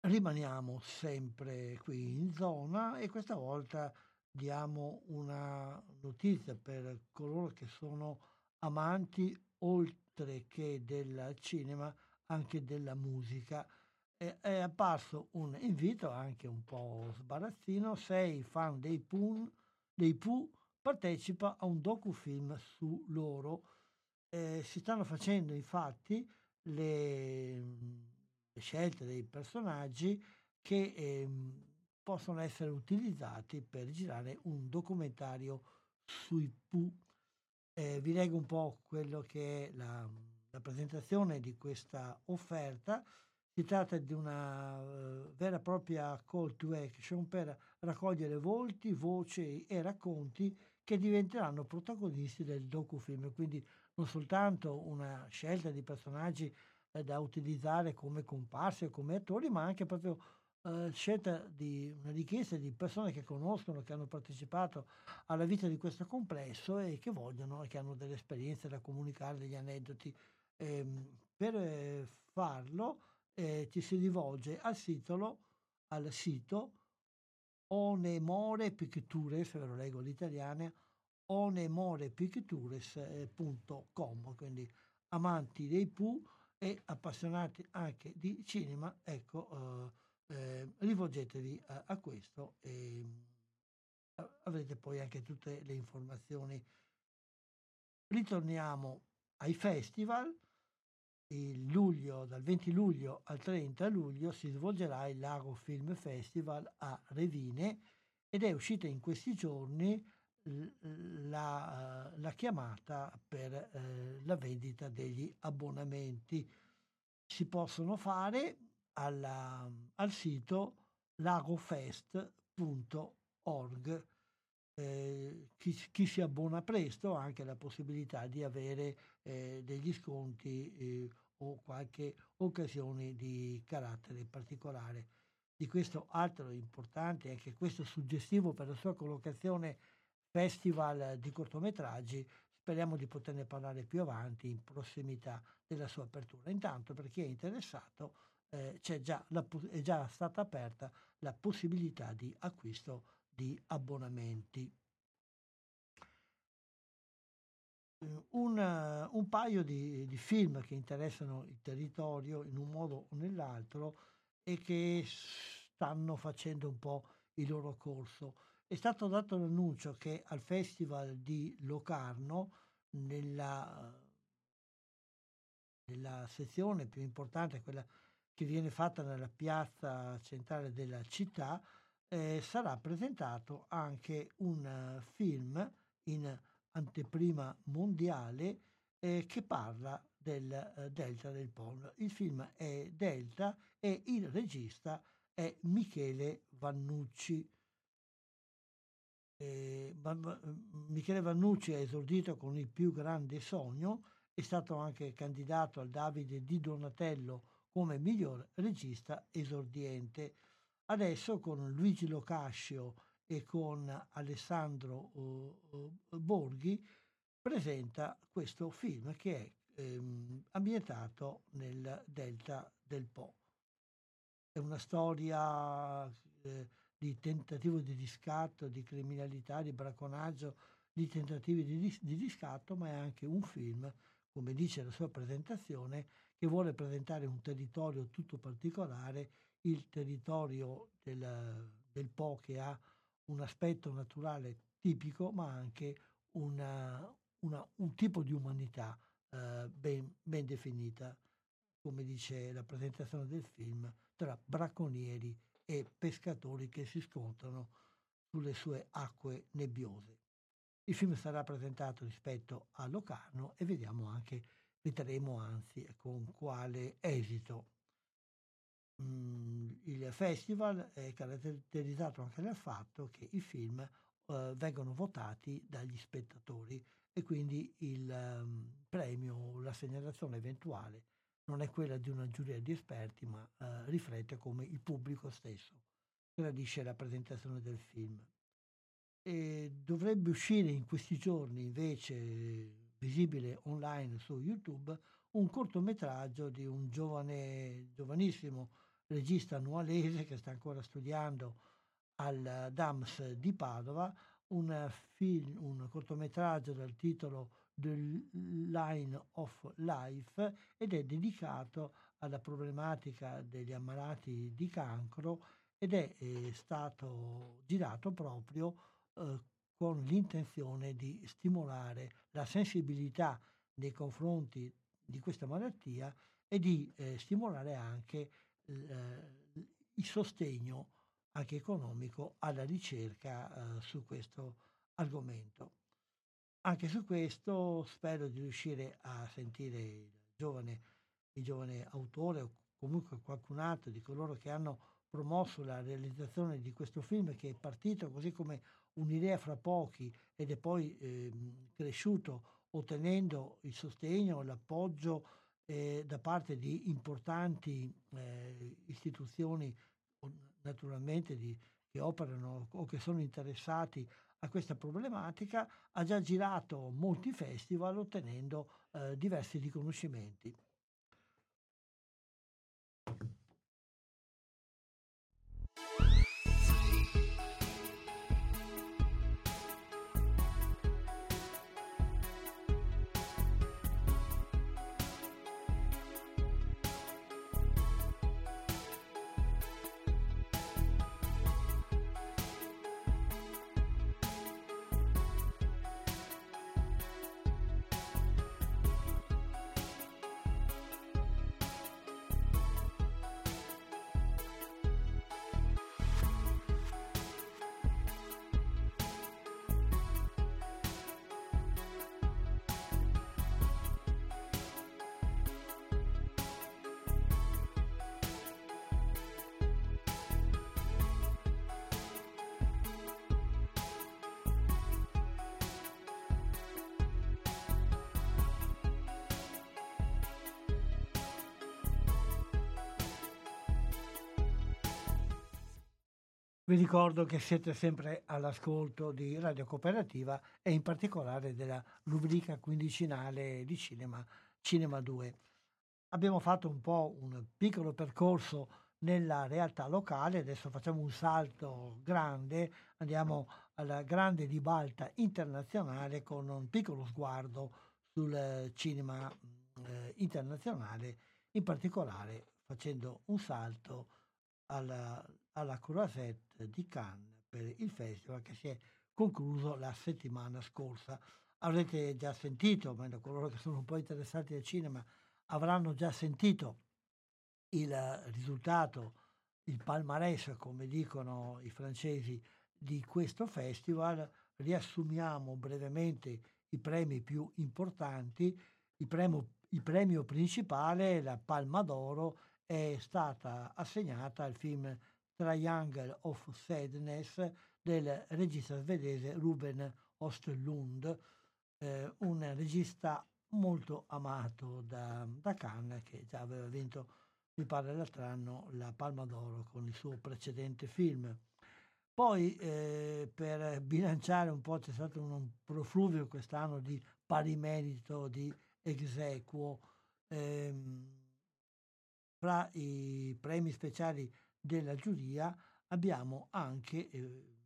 Rimaniamo sempre qui in zona e questa volta diamo una notizia per coloro che sono amanti oltre che del cinema anche della musica è, è apparso un invito anche un po' sbarazzino, sei fan dei Pooh, dei Pooh partecipa a un docufilm su loro. Eh, si stanno facendo infatti le, le scelte dei personaggi che eh, possono essere utilizzati per girare un documentario sui Pooh. Eh, vi leggo un po' quello che è la, la presentazione di questa offerta. Si tratta di una uh, vera e propria call to action per raccogliere volti, voci e racconti che diventeranno protagonisti del docufilm, quindi non soltanto una scelta di personaggi eh, da utilizzare come comparse come attori, ma anche proprio eh, scelta di una richiesta di persone che conoscono, che hanno partecipato alla vita di questo complesso e che vogliono e che hanno delle esperienze da comunicare, degli aneddoti. Eh, per farlo eh, ci si rivolge al, sitolo, al sito Onemore Pictures, ve lo leggo l'italiana, onemorepictures.com, quindi amanti dei Pooh e appassionati anche di cinema, ecco, eh, eh, rivolgetevi a, a questo e eh, avrete poi anche tutte le informazioni. Ritorniamo ai festival luglio, dal 20 luglio al 30 luglio si svolgerà il Lago Film Festival a Revine ed è uscita in questi giorni la, la chiamata per eh, la vendita degli abbonamenti. Si possono fare alla, al sito lagofest.org. Eh, chi, chi, si abbona presto ha anche la possibilità di avere eh, degli sconti eh, o qualche occasione di carattere particolare. Di questo altro importante, anche questo suggestivo per la sua collocazione festival di cortometraggi, speriamo di poterne parlare più avanti in prossimità della sua apertura. Intanto per chi è interessato eh, già la, è già stata aperta la possibilità di acquisto di abbonamenti. Un, un paio di, di, film che interessano il territorio in un modo o nell'altro e che stanno facendo un po' il loro corso. È stato dato l'annuncio che al Festival di Locarno, nella, nella sezione più importante, quella che viene fatta nella piazza centrale della città, eh, sarà presentato anche un uh, film in anteprima mondiale eh, che parla del eh, Delta del Po. Il film è Delta e il regista è Michele Vannucci. Eh, Michele Vannucci ha esordito con il più grande sogno, è stato anche candidato al Davide di Donatello come miglior regista esordiente. Adesso con Luigi Locascio e con Alessandro uh, Borghi presenta questo film che è ehm, ambientato nel delta del Po. È una storia eh, di tentativo di riscatto, di criminalità, di bracconaggio, di tentativi di, di riscatto, ma è anche un film, come dice la sua presentazione, che vuole presentare un territorio tutto particolare, il territorio del, del Po che ha un aspetto naturale tipico, ma anche una, una, un tipo di umanità eh, ben, ben definita, come dice la presentazione del film, tra bracconieri e pescatori che si scontrano sulle sue acque nebbiose. Il film sarà presentato rispetto a Locarno e vediamo anche, vedremo anzi con quale esito. Mm, il festival è caratterizzato anche dal fatto che i film eh, vengono votati dagli spettatori e quindi il um, premio, la segnalazione eventuale non è quella di una giuria di esperti, ma eh, riflette come il pubblico stesso gradisce la presentazione del film. E dovrebbe uscire in questi giorni invece visibile online su YouTube un cortometraggio di un giovane, giovanissimo regista nualese che sta ancora studiando al DAMS di Padova, un, film, un cortometraggio dal titolo The Line of Life ed è dedicato alla problematica degli ammalati di cancro ed è, è stato girato proprio eh, con l'intenzione di stimolare la sensibilità nei confronti di questa malattia e di eh, stimolare anche eh, il sostegno anche economico alla ricerca eh, su questo argomento. Anche su questo spero di riuscire a sentire il giovane, il giovane autore o comunque qualcun altro di coloro che hanno promosso la realizzazione di questo film che è partito così come un'idea fra pochi ed è poi eh, cresciuto ottenendo il sostegno, l'appoggio eh, da parte di importanti eh, istituzioni naturalmente di, che operano o che sono interessati a questa problematica, ha già girato molti festival ottenendo eh, diversi riconoscimenti. Vi ricordo che siete sempre all'ascolto di Radio Cooperativa e in particolare della rubrica quindicinale di Cinema, Cinema 2. Abbiamo fatto un po' un piccolo percorso nella realtà locale, adesso facciamo un salto grande, andiamo alla grande ribalta internazionale con un piccolo sguardo sul cinema eh, internazionale, in particolare facendo un salto alla alla Croisette di Cannes per il festival che si è concluso la settimana scorsa. Avrete già sentito, almeno coloro che sono un po' interessati al cinema avranno già sentito il risultato, il palmarès, come dicono i francesi, di questo festival. Riassumiamo brevemente i premi più importanti. Il premio, il premio principale, la Palma d'Oro, è stata assegnata al film Triangle of Sadness del regista svedese Ruben Ostlund, eh, un regista molto amato da, da Cannes che già aveva vinto, mi pare l'altro anno, la Palma d'Oro con il suo precedente film. Poi eh, per bilanciare un po' c'è stato un profluvio quest'anno di pari merito, di exequo. Ehm, fra i premi speciali della giuria abbiamo anche, eh,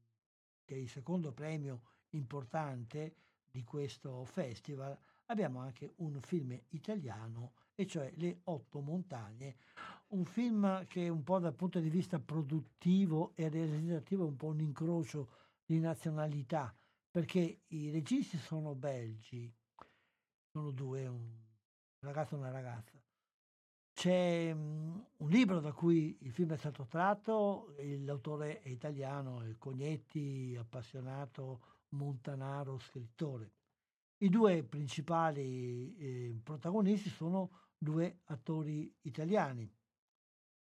che è il secondo premio importante di questo festival, abbiamo anche un film italiano, e cioè Le Otto Montagne, un film che un po' dal punto di vista produttivo e realizzativo è un po' un incrocio di nazionalità, perché i registi sono belgi, sono due, un ragazzo e una ragazza, c'è um, un libro da cui il film è stato tratto, l'autore è italiano, è Cognetti, appassionato montanaro, scrittore. I due principali eh, protagonisti sono due attori italiani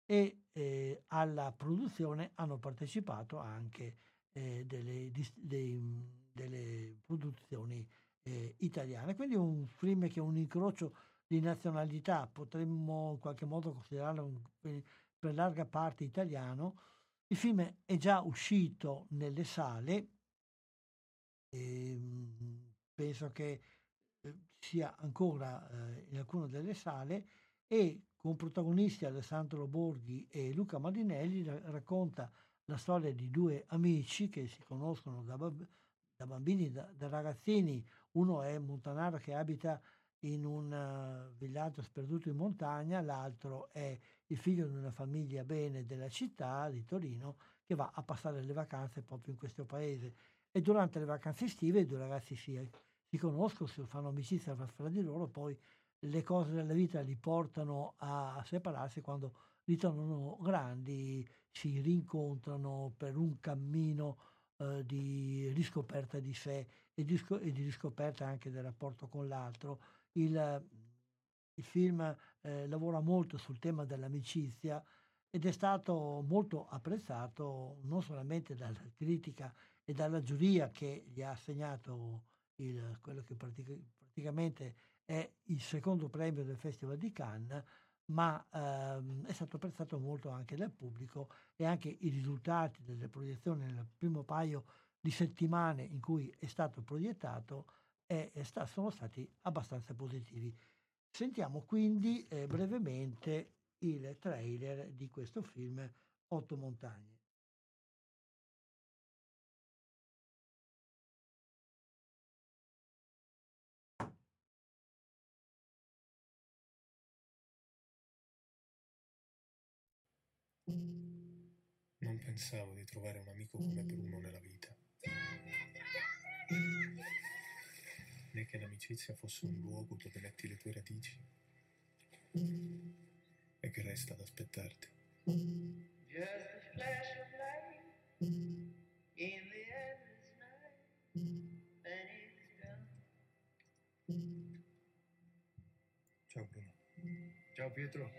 e eh, alla produzione hanno partecipato anche eh, delle, dei, delle, produzioni eh, italiane. Quindi un film che è un incrocio di nazionalità, potremmo in qualche modo considerarlo un, per larga parte italiano. Il film è già uscito nelle sale, ehm, penso che eh, sia ancora eh, in alcune delle sale e con protagonisti Alessandro Borghi e Luca Marinelli racconta la storia di due amici che si conoscono da bambini, da, da, ragazzini. Uno è Montanaro che abita in un uh, villaggio sperduto in montagna, l'altro è il figlio di una famiglia bene della città di Torino che va a passare le vacanze proprio in questo paese. E durante le vacanze estive i due ragazzi si, si conoscono, si fanno amicizia fra di loro, poi le cose della vita li portano a separarsi quando ritornano grandi, si rincontrano per un cammino eh, di riscoperta di sé e di, e di, riscoperta anche del rapporto con l'altro. Il, il film eh, lavora molto sul tema dell'amicizia ed è stato molto apprezzato non solamente dalla critica e dalla giuria che gli ha assegnato il, quello che pratica, praticamente è il secondo premio del Festival di Cannes, ma ehm, è stato apprezzato molto anche dal pubblico e anche i risultati delle proiezioni nel primo paio di settimane in cui è stato proiettato è, è sta, sono stati abbastanza positivi. Sentiamo quindi eh, brevemente il trailer di questo film Otto montagne. Non pensavo di trovare un amico come Bruno nella vita. Né che l'amicizia fosse un luogo dove metti le tue radici e che resta ad aspettarti. Ciao Bruno. Ciao Pietro.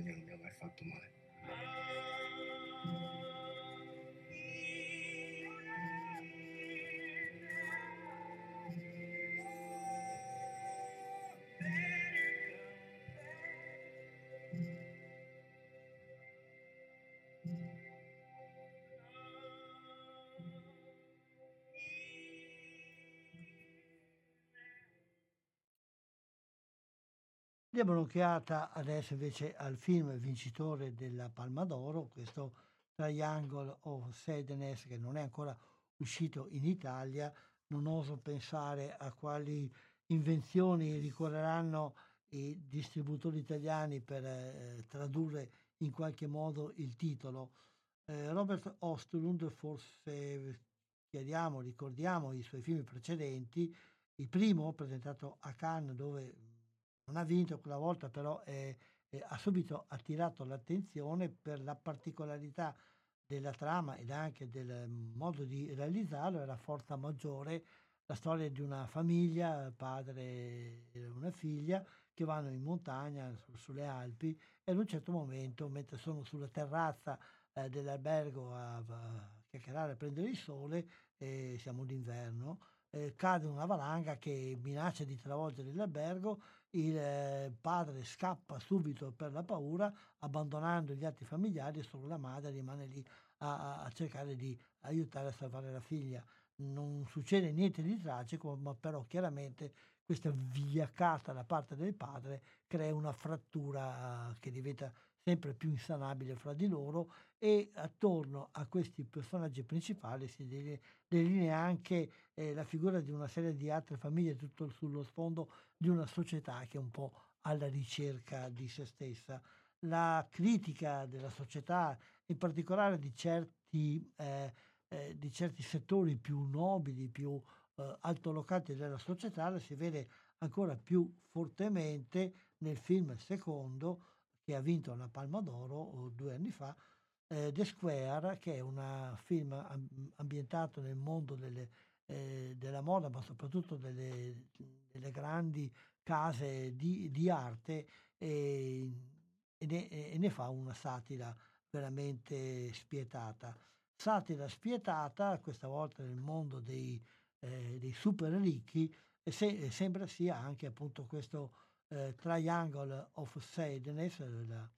Montagna non mai fatto male. Diamo un'occhiata adesso invece al film vincitore della Palma d'Oro, questo Triangle of Sadness che non è ancora uscito in Italia. Non oso pensare a quali invenzioni ricorreranno i distributori italiani per eh, tradurre in qualche modo il titolo. Eh, Robert Ostlund, forse chiariamo, ricordiamo i suoi film precedenti, il primo presentato a Cannes dove non ha vinto quella volta, però eh, eh, ha subito attirato l'attenzione per la particolarità della trama ed anche del modo di realizzarlo, era Forza Maggiore, la storia di una famiglia, padre e una figlia, che vanno in montagna su, sulle Alpi e ad un certo momento, mentre sono sulla terrazza eh, dell'albergo a, a chiacchierare, a prendere il sole, eh, siamo d'inverno, eh, cade una valanga che minaccia di travolgere l'albergo il eh, padre scappa subito per la paura, abbandonando gli altri familiari e solo la madre rimane lì a, a cercare di aiutare a salvare la figlia. Non succede niente di tragico, ma però chiaramente questa vigliaccata da parte del padre crea una frattura che diventa sempre più insanabile fra di loro e attorno a questi personaggi principali si delinea anche eh, la figura di una serie di altre famiglie tutto sullo sfondo di una società che è un po' alla ricerca di se stessa. La critica della società, in particolare di certi, eh, eh, di certi settori più nobili, più eh, altolocati della società, la si vede ancora più fortemente nel film secondo che ha vinto la Palma d'Oro due anni fa, eh, The Square, che è un film ambientato nel mondo delle, eh, della moda, ma soprattutto delle, delle grandi case di, di arte e, e, ne, e, ne, fa una satira veramente spietata. Satira spietata, questa volta nel mondo dei, eh, dei super ricchi, e se, sembra sia anche appunto questo eh, Triangle of Sadness, la,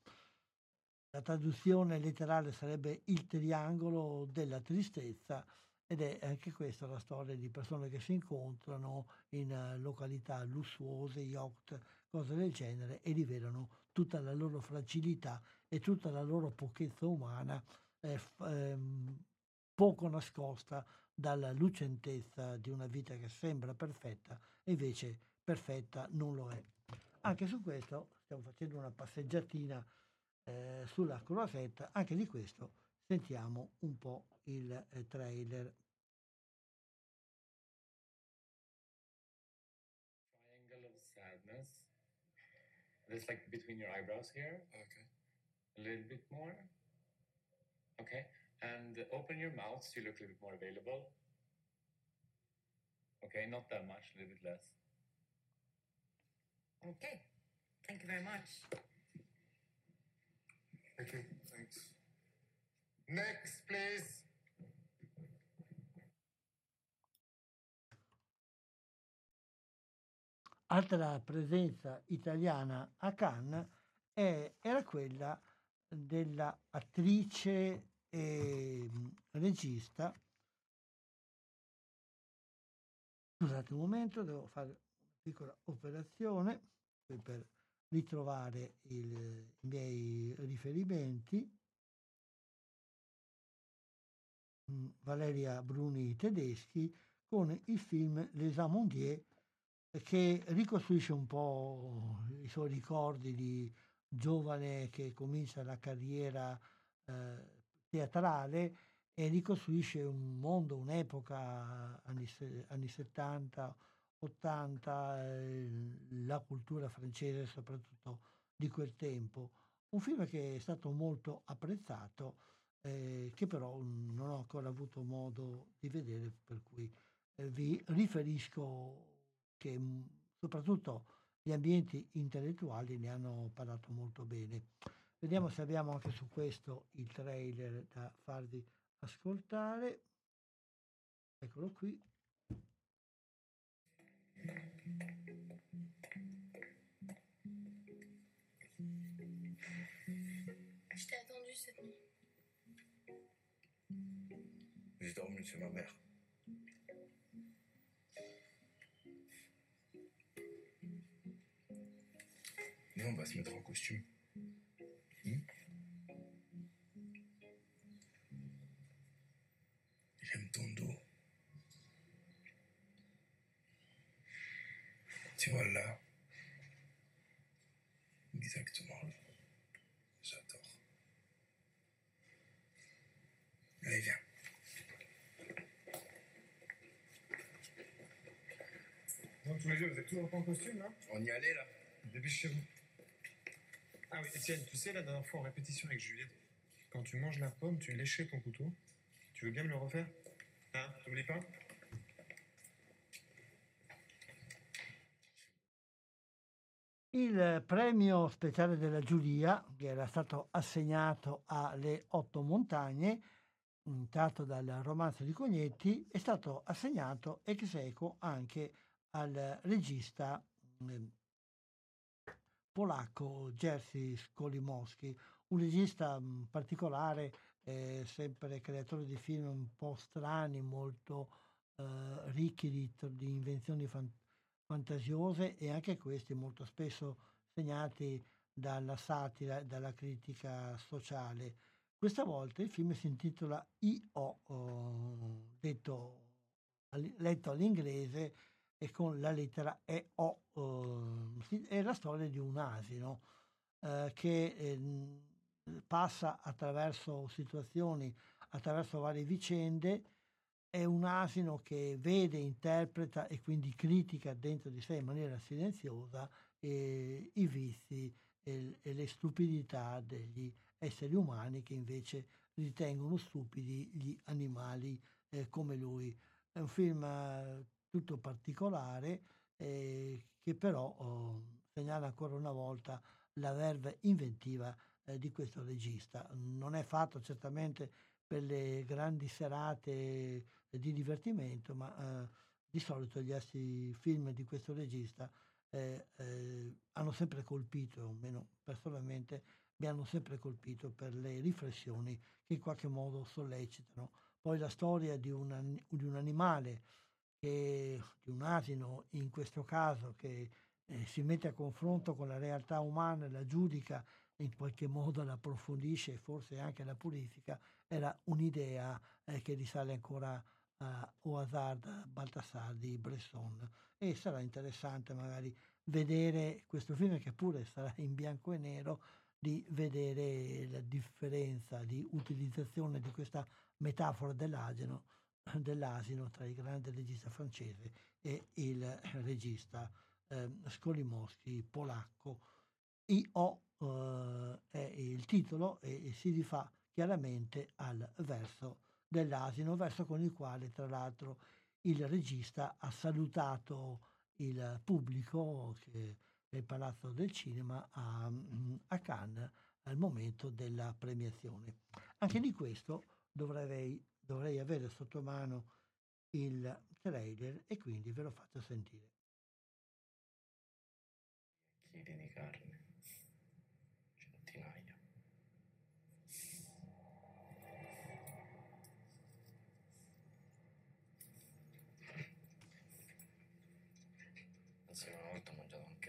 la traduzione letterale sarebbe il triangolo della tristezza ed è anche questa la storia di persone che si incontrano in uh, località lussuose, yacht, cose del genere e rivelano tutta la loro fragilità e tutta la loro pochezza umana eh, ehm, poco nascosta dalla lucentezza di una vita che sembra perfetta e invece perfetta non lo è. Anche su questo stiamo facendo una passeggiatina eh, sulla Croisette, anche di questo sentiamo un po' il eh, trailer. Triangle of sadness. It's like between your eyebrows here. Okay. A little bit more. Okay. And open your mouth so you look a little bit more available. Okay, not that much, a little bit less. Okay. Thank you very much. You. Thanks. Next, please. Altra presenza italiana a Cannes è, era quella dell'attrice e regista. Scusate un momento, devo fare una piccola operazione per ritrovare il, i miei riferimenti. Mm, Valeria Bruni Tedeschi con il film Les Amondiers che ricostruisce un po' i suoi ricordi di giovane che comincia la carriera eh, teatrale e ricostruisce un mondo, un'epoca, anni, anni 70, 80, eh, la cultura francese soprattutto di quel tempo. Un film che è stato molto apprezzato, eh, che però non ho ancora avuto modo di vedere, per cui eh, vi riferisco che mh, soprattutto gli ambienti intellettuali ne hanno parlato molto bene. Vediamo se abbiamo anche su questo il trailer da farvi ascoltare. Eccolo qui. Je t'ai attendu cette nuit. J'ai dormi chez ma mère. Viens, on va se mettre en costume. Tu vois là Exactement. J'adore. Allez, viens. Donc tous les deux, vous êtes toujours pas en costume là On y allait là Dépêchez-vous. Ah oui, Étienne, tu sais, la dernière fois en répétition avec Juliette, quand tu manges la pomme, tu léchais ton couteau. Tu veux bien me le refaire? Hein? T'oublies pas? Il premio speciale della giuria, che era stato assegnato alle otto montagne, mm, tratto dal romanzo di Cognetti, è stato assegnato ex equo anche al regista mm, polacco Jerzy Skolimowski, un regista mh, particolare, eh, sempre creatore di film un po' strani, molto eh, ricchi di, di invenzioni fan- fantasiose e anche questi molto spesso segnati dalla satira dalla critica sociale. Questa volta il film si intitola I.O., oh, letto all'inglese, e con la lettera E-O. Eh, è la storia di un asino eh, che eh, passa attraverso situazioni, attraverso varie vicende. È un asino che vede, interpreta e quindi critica dentro di sé in maniera silenziosa eh, i vizi e, e le stupidità degli esseri umani che invece ritengono stupidi gli animali eh, come lui. È un film eh, tutto particolare eh, che però oh, segnala ancora una volta la verve inventiva eh, di questo regista. Non è fatto certamente per le grandi serate di divertimento, ma eh, di solito gli altri film di questo regista eh, eh, hanno sempre colpito, almeno personalmente mi hanno sempre colpito per le riflessioni che in qualche modo sollecitano. Poi la storia di un, di un animale, che, di un asino in questo caso, che eh, si mette a confronto con la realtà umana, la giudica, in qualche modo la approfondisce e forse anche la purifica, era un'idea eh, che risale ancora a Oazard Baltasar di Bresson e sarà interessante magari vedere questo film che pure sarà in bianco e nero di vedere la differenza di utilizzazione di questa metafora dell'asino, dell'asino tra il grande regista francese e il regista eh, Skolimowski polacco. I.O. Eh, è il titolo e, e si rifà chiaramente al verso dell'asino, verso con il quale tra l'altro il regista ha salutato il pubblico che del Palazzo del Cinema a, a, Cannes al momento della premiazione. Anche di questo dovrei, dovrei avere sotto mano il trailer e quindi ve lo faccio sentire. Chili di carne.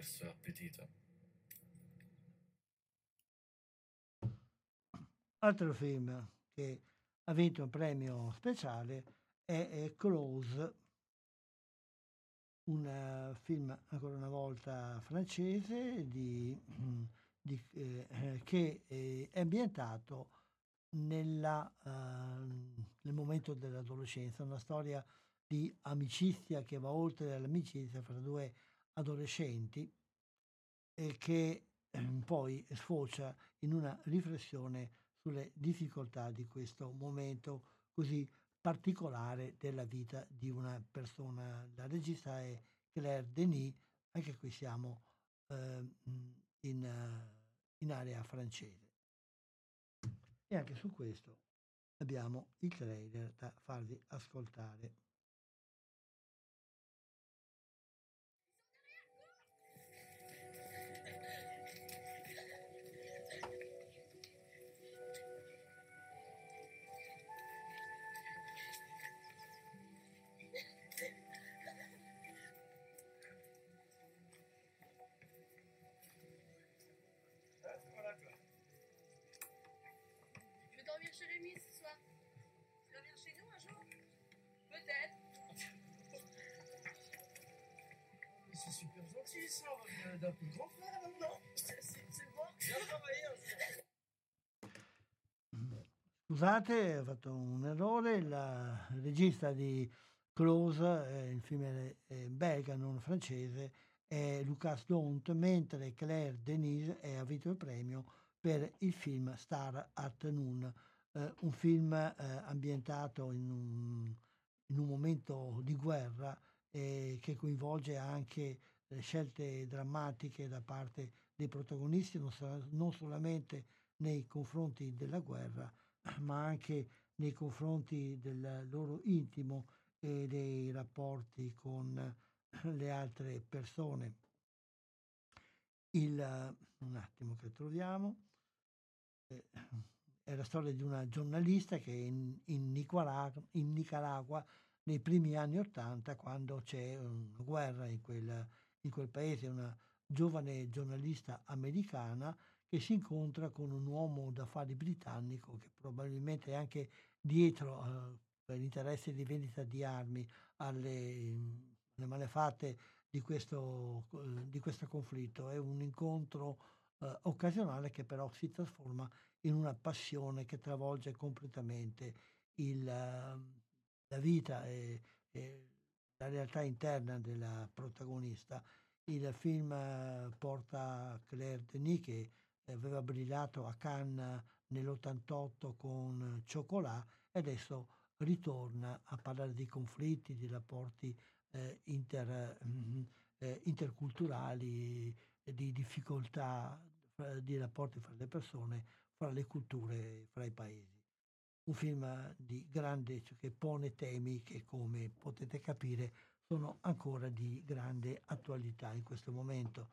perso appetito? Altro film che ha vinto un premio speciale è, Close, un uh, film ancora una volta francese di, di, eh, che è ambientato nella, uh, nel momento dell'adolescenza, una storia di amicizia che va oltre l'amicizia fra due adolescenti e che eh, poi sfocia in una riflessione sulle difficoltà di questo momento così particolare della vita di una persona. La regista è Claire Denis, anche qui siamo eh, in, in area francese. E anche su questo abbiamo il trailer da farvi ascoltare. Scusate, ho fatto un errore, il regista di Close, eh, il film è, è belga, non francese, è Lucas Dont, mentre Claire Denis ha vinto il premio per il film Star at Noon, eh, un film eh, ambientato in un, in un, momento di guerra eh, che coinvolge anche scelte drammatiche da parte dei protagonisti, non, non solamente nei confronti della guerra, ma anche nei confronti del loro intimo e dei rapporti con le altre persone. Il, un attimo che troviamo, eh, è la storia di una giornalista che in, in, Nicaragua, in Nicaragua nei primi anni Ottanta, quando c'è una guerra in quel in quel paese, una giovane giornalista americana che si incontra con un uomo d'affari britannico che probabilmente è anche dietro eh, per l'interesse di vendita di armi alle, alle malefatte di questo, eh, di questo, conflitto. È un incontro eh, occasionale che però si trasforma in una passione che travolge completamente il, la vita e, e la realtà interna della protagonista. Il film eh, porta Claire Denis che aveva brillato a Cannes nell'88 con Cioccolà e adesso ritorna a parlare di conflitti, di rapporti eh, inter, mm, eh, interculturali, di difficoltà di rapporti fra le persone, fra le culture, fra i paesi. Un film di grande, cioè che pone temi che come potete capire sono ancora di grande attualità in questo momento.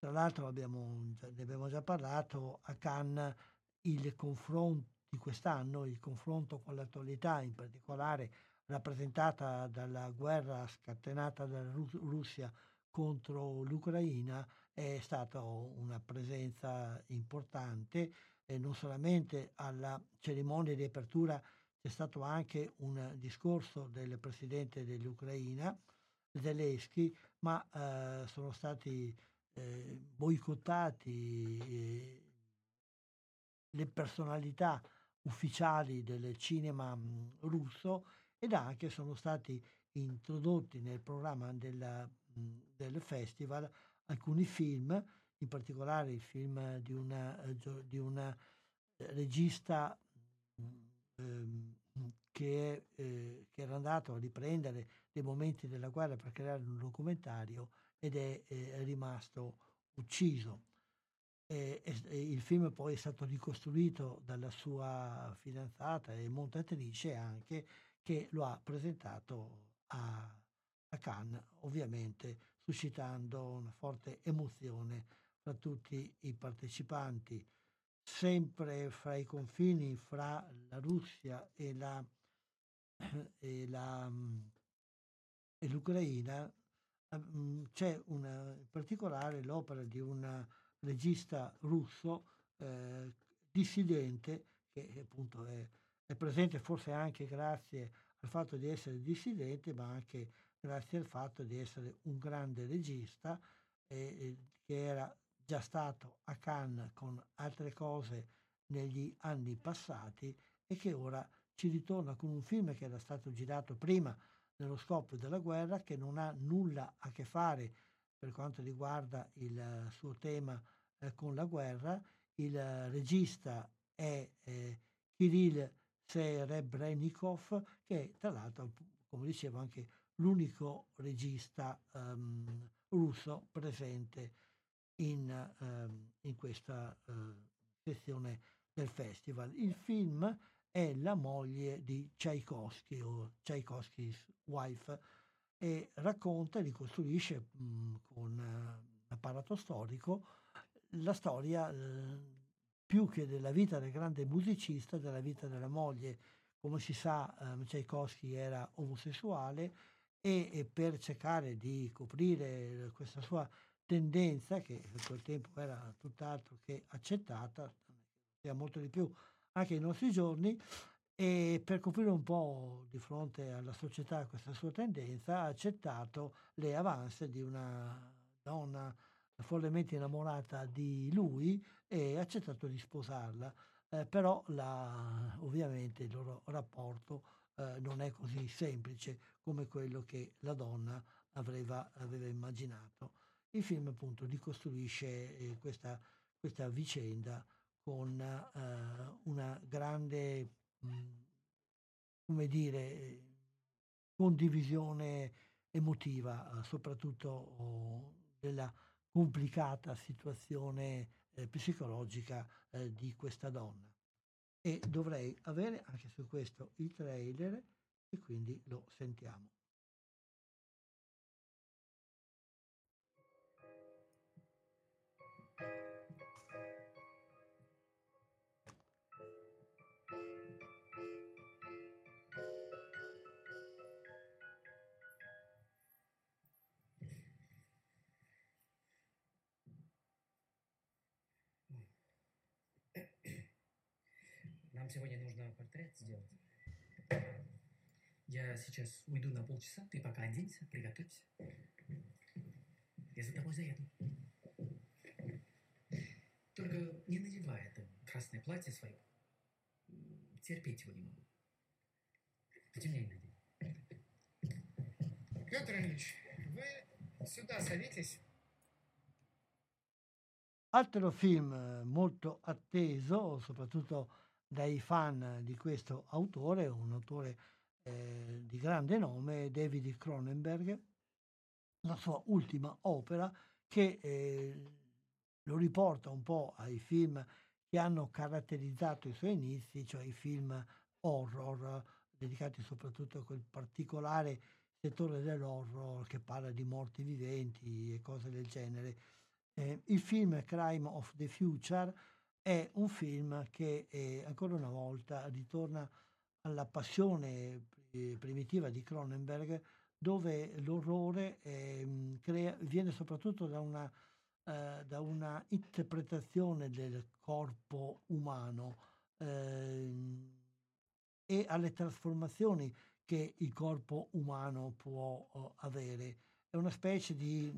Tra l'altro abbiamo, ne abbiamo già parlato, a Cannes il confronto di quest'anno, il confronto con l'attualità, in particolare rappresentata dalla guerra scatenata dalla Russia contro l'Ucraina, è stata una presenza importante e non solamente alla cerimonia di apertura c'è stato anche un discorso del presidente dell'Ucraina, Zelensky, ma eh, sono stati eh, boicottati eh, le personalità ufficiali del cinema mh, russo ed anche sono stati introdotti nel programma della, mh, del festival alcuni film, in particolare il film di una, eh, di una eh, regista ehm, che, eh, che, era andato a riprendere dei momenti della guerra per creare un documentario ed è, è rimasto ucciso. E, e, il film poi è stato ricostruito dalla sua fidanzata e montatrice anche che lo ha presentato a, a Cannes, ovviamente suscitando una forte emozione fra tutti i partecipanti, sempre fra i confini fra la Russia e, la, e, la, e l'Ucraina mm, c'è una, in particolare l'opera di un regista russo eh, dissidente che appunto è, è presente forse anche grazie al fatto di essere dissidente ma anche grazie al fatto di essere un grande regista eh, che era già stato a Cannes con altre cose negli anni passati e che ora ci ritorna con un film che era stato girato prima nello scoppio della guerra, che non ha nulla a che fare per quanto riguarda il suo tema eh, con la guerra. Il regista è eh, Kirill Serebrennikov, che tra l'altro, come dicevo, anche l'unico regista um, russo presente in, um, in questa uh, sezione del festival. Il film è la moglie di Tchaikovsky o Tchaikovsky's Wife e racconta ricostruisce mh, con uh, apparato storico la storia uh, più che della vita del grande musicista, della vita della moglie. Come si sa, um, Tchaikovsky era omosessuale e, e per cercare di coprire questa sua tendenza, che in quel tempo era tutt'altro che accettata, molto di più anche nei nostri giorni, e per coprire un po' di fronte alla società questa sua tendenza ha accettato le avance di una donna follemente innamorata di lui e ha accettato di sposarla. Eh, però la, ovviamente il loro rapporto eh, non è così semplice come quello che la donna aveva, aveva immaginato. Il film appunto ricostruisce eh, questa, questa, vicenda con eh, una grande, mm, come dire, condivisione emotiva, soprattutto oh, della complicata situazione eh, psicologica eh, di questa donna e dovrei avere anche su questo il trailer e quindi lo sentiamo. Сегодня нужно портрет сделать. Я сейчас уйду на полчаса, ты пока оденься, приготовься. Я за тобой заеду. Только не надевай это красное платье свое. Терпеть его не могу. Потемнее надень. Петр Ильич, вы сюда садитесь. Altro film eh, molto atteso, soprattutto dai fan di questo autore, un autore eh, di grande nome, David Cronenberg, la sua ultima opera che eh, lo riporta un po' ai film che hanno caratterizzato i suoi inizi, cioè i film horror, dedicati soprattutto a quel particolare settore dell'horror che parla di morti viventi e cose del genere. Eh, il film Crime of the Future è un film che eh, ancora una volta ritorna alla passione eh, primitiva di Cronenberg dove l'orrore eh, crea, viene soprattutto da una, eh, da una, interpretazione del corpo umano ehm, e alle trasformazioni che il corpo umano può uh, avere. È una specie di,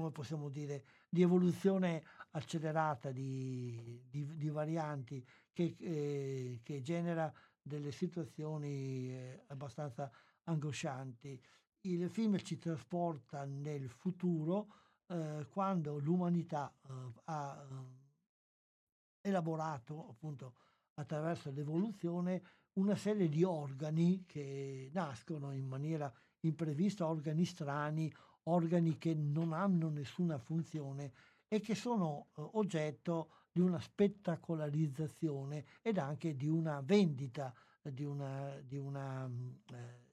come possiamo dire, di evoluzione accelerata di, di, di varianti che, eh, che, genera delle situazioni eh, abbastanza angoscianti. Il film ci trasporta nel futuro eh, quando l'umanità eh, ha eh, elaborato appunto attraverso l'evoluzione una serie di organi che nascono in maniera imprevista, organi strani, organi che non hanno nessuna funzione e che sono eh, oggetto di una spettacolarizzazione ed anche di una vendita, di una, di una, mm, eh,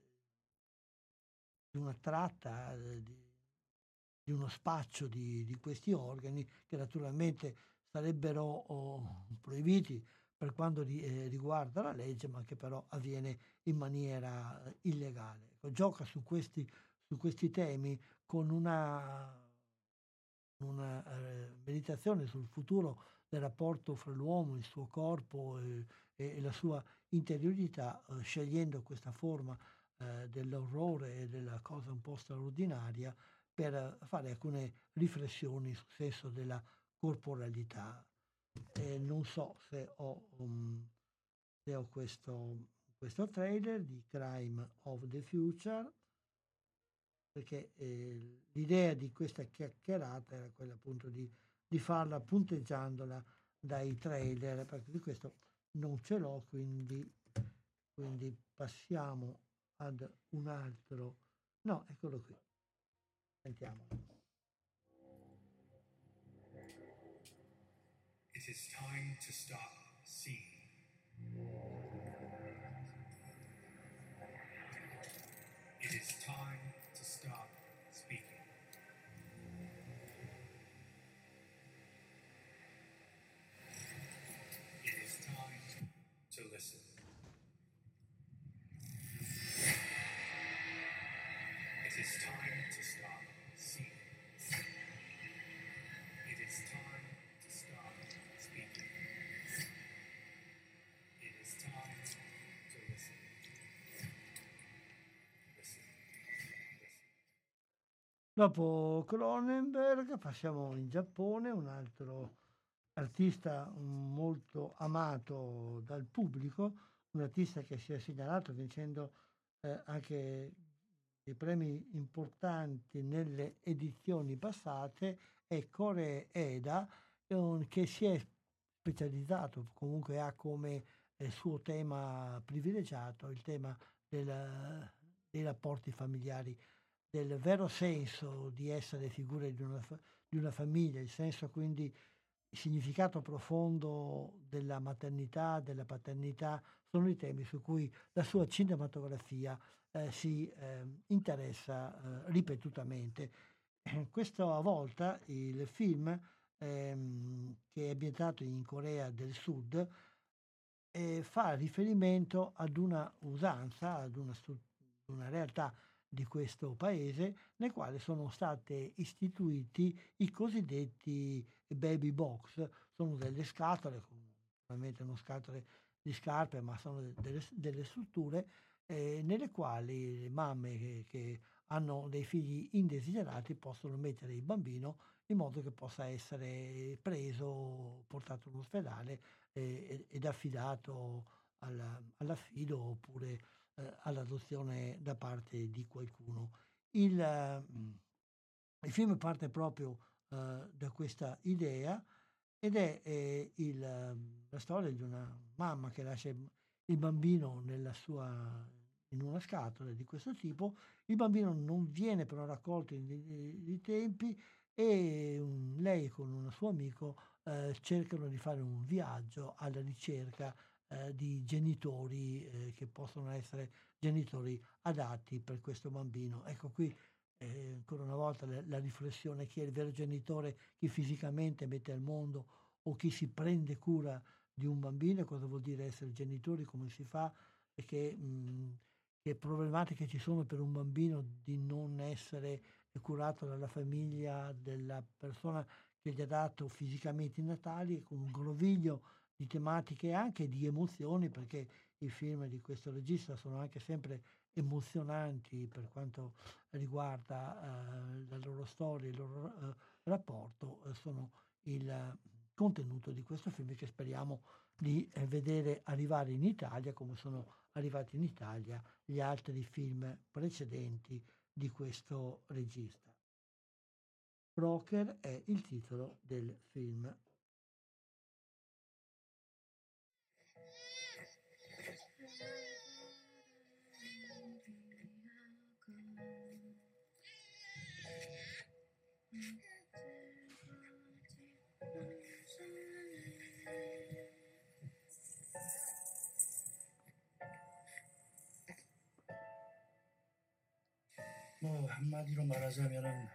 di una tratta, eh, di, di, uno spaccio di, di, questi organi che naturalmente sarebbero oh, proibiti per quanto eh, riguarda la legge, ma che però avviene in maniera eh, illegale. Ecco, gioca su questi, su questi temi con una, una eh, meditazione sul futuro del rapporto fra l'uomo, il suo corpo e, e la sua interiorità, eh, scegliendo questa forma eh, dell'orrore e della cosa un po' straordinaria per fare alcune riflessioni sul senso della corporalità. E non so se ho, um, se ho questo, questo trailer di Crime of the Future perché eh, l'idea di questa chiacchierata era quella appunto di, di farla punteggiandola dai trailer perché di questo non ce l'ho quindi, quindi passiamo ad un altro no eccolo qui sentiamolo It is time to stop seeing. It is time Dopo Cronenberg passiamo in Giappone, un altro artista molto amato dal pubblico, un artista che si è segnalato vincendo eh, anche dei premi importanti nelle edizioni passate, è Kore Eda, che si è specializzato, comunque ha come eh, suo tema privilegiato il tema del, dei rapporti familiari del vero senso di essere figure di una, di una famiglia, il senso quindi, il significato profondo della maternità, della paternità, sono i temi su cui la sua cinematografia eh, si eh, interessa eh, ripetutamente. Questa volta il film ehm, che è ambientato in Corea del Sud eh, fa riferimento ad una usanza, ad una, una realtà di questo paese nel quale sono state istituiti i cosiddetti baby box, sono delle scatole, naturalmente non scatole di scarpe, ma sono delle, delle strutture eh, nelle quali le mamme che, che, hanno dei figli indesiderati possono mettere il bambino in modo che possa essere preso, portato all'ospedale eh, ed affidato alla, all'affido oppure eh, all'adozione da parte di qualcuno. Il, il film parte proprio eh, da questa idea ed è eh, il, la storia di una mamma che lascia il bambino sua, in una scatola di questo tipo, il bambino non viene però raccolto in dei tempi e um, lei con un suo amico eh, cercano di fare un viaggio alla ricerca eh, di genitori eh, che possono essere genitori adatti per questo bambino. Ecco qui eh, ancora una volta la, la, riflessione chi è il vero genitore, chi fisicamente mette al mondo o chi si prende cura di un bambino, cosa vuol dire essere genitori, come si fa e che, mh, che problematiche ci sono per un bambino di non essere curato dalla famiglia della persona che gli ha dato fisicamente i natali, con un groviglio di tematiche e anche di emozioni, perché i film di questo regista sono anche sempre emozionanti per quanto riguarda eh, la loro storia, il loro eh, rapporto, eh, sono il contenuto di questo film che speriamo di eh, vedere arrivare in Italia come sono arrivati in Italia gli altri film precedenti di questo regista. Broker è il titolo del film. 뭐 한마디로 말하자면은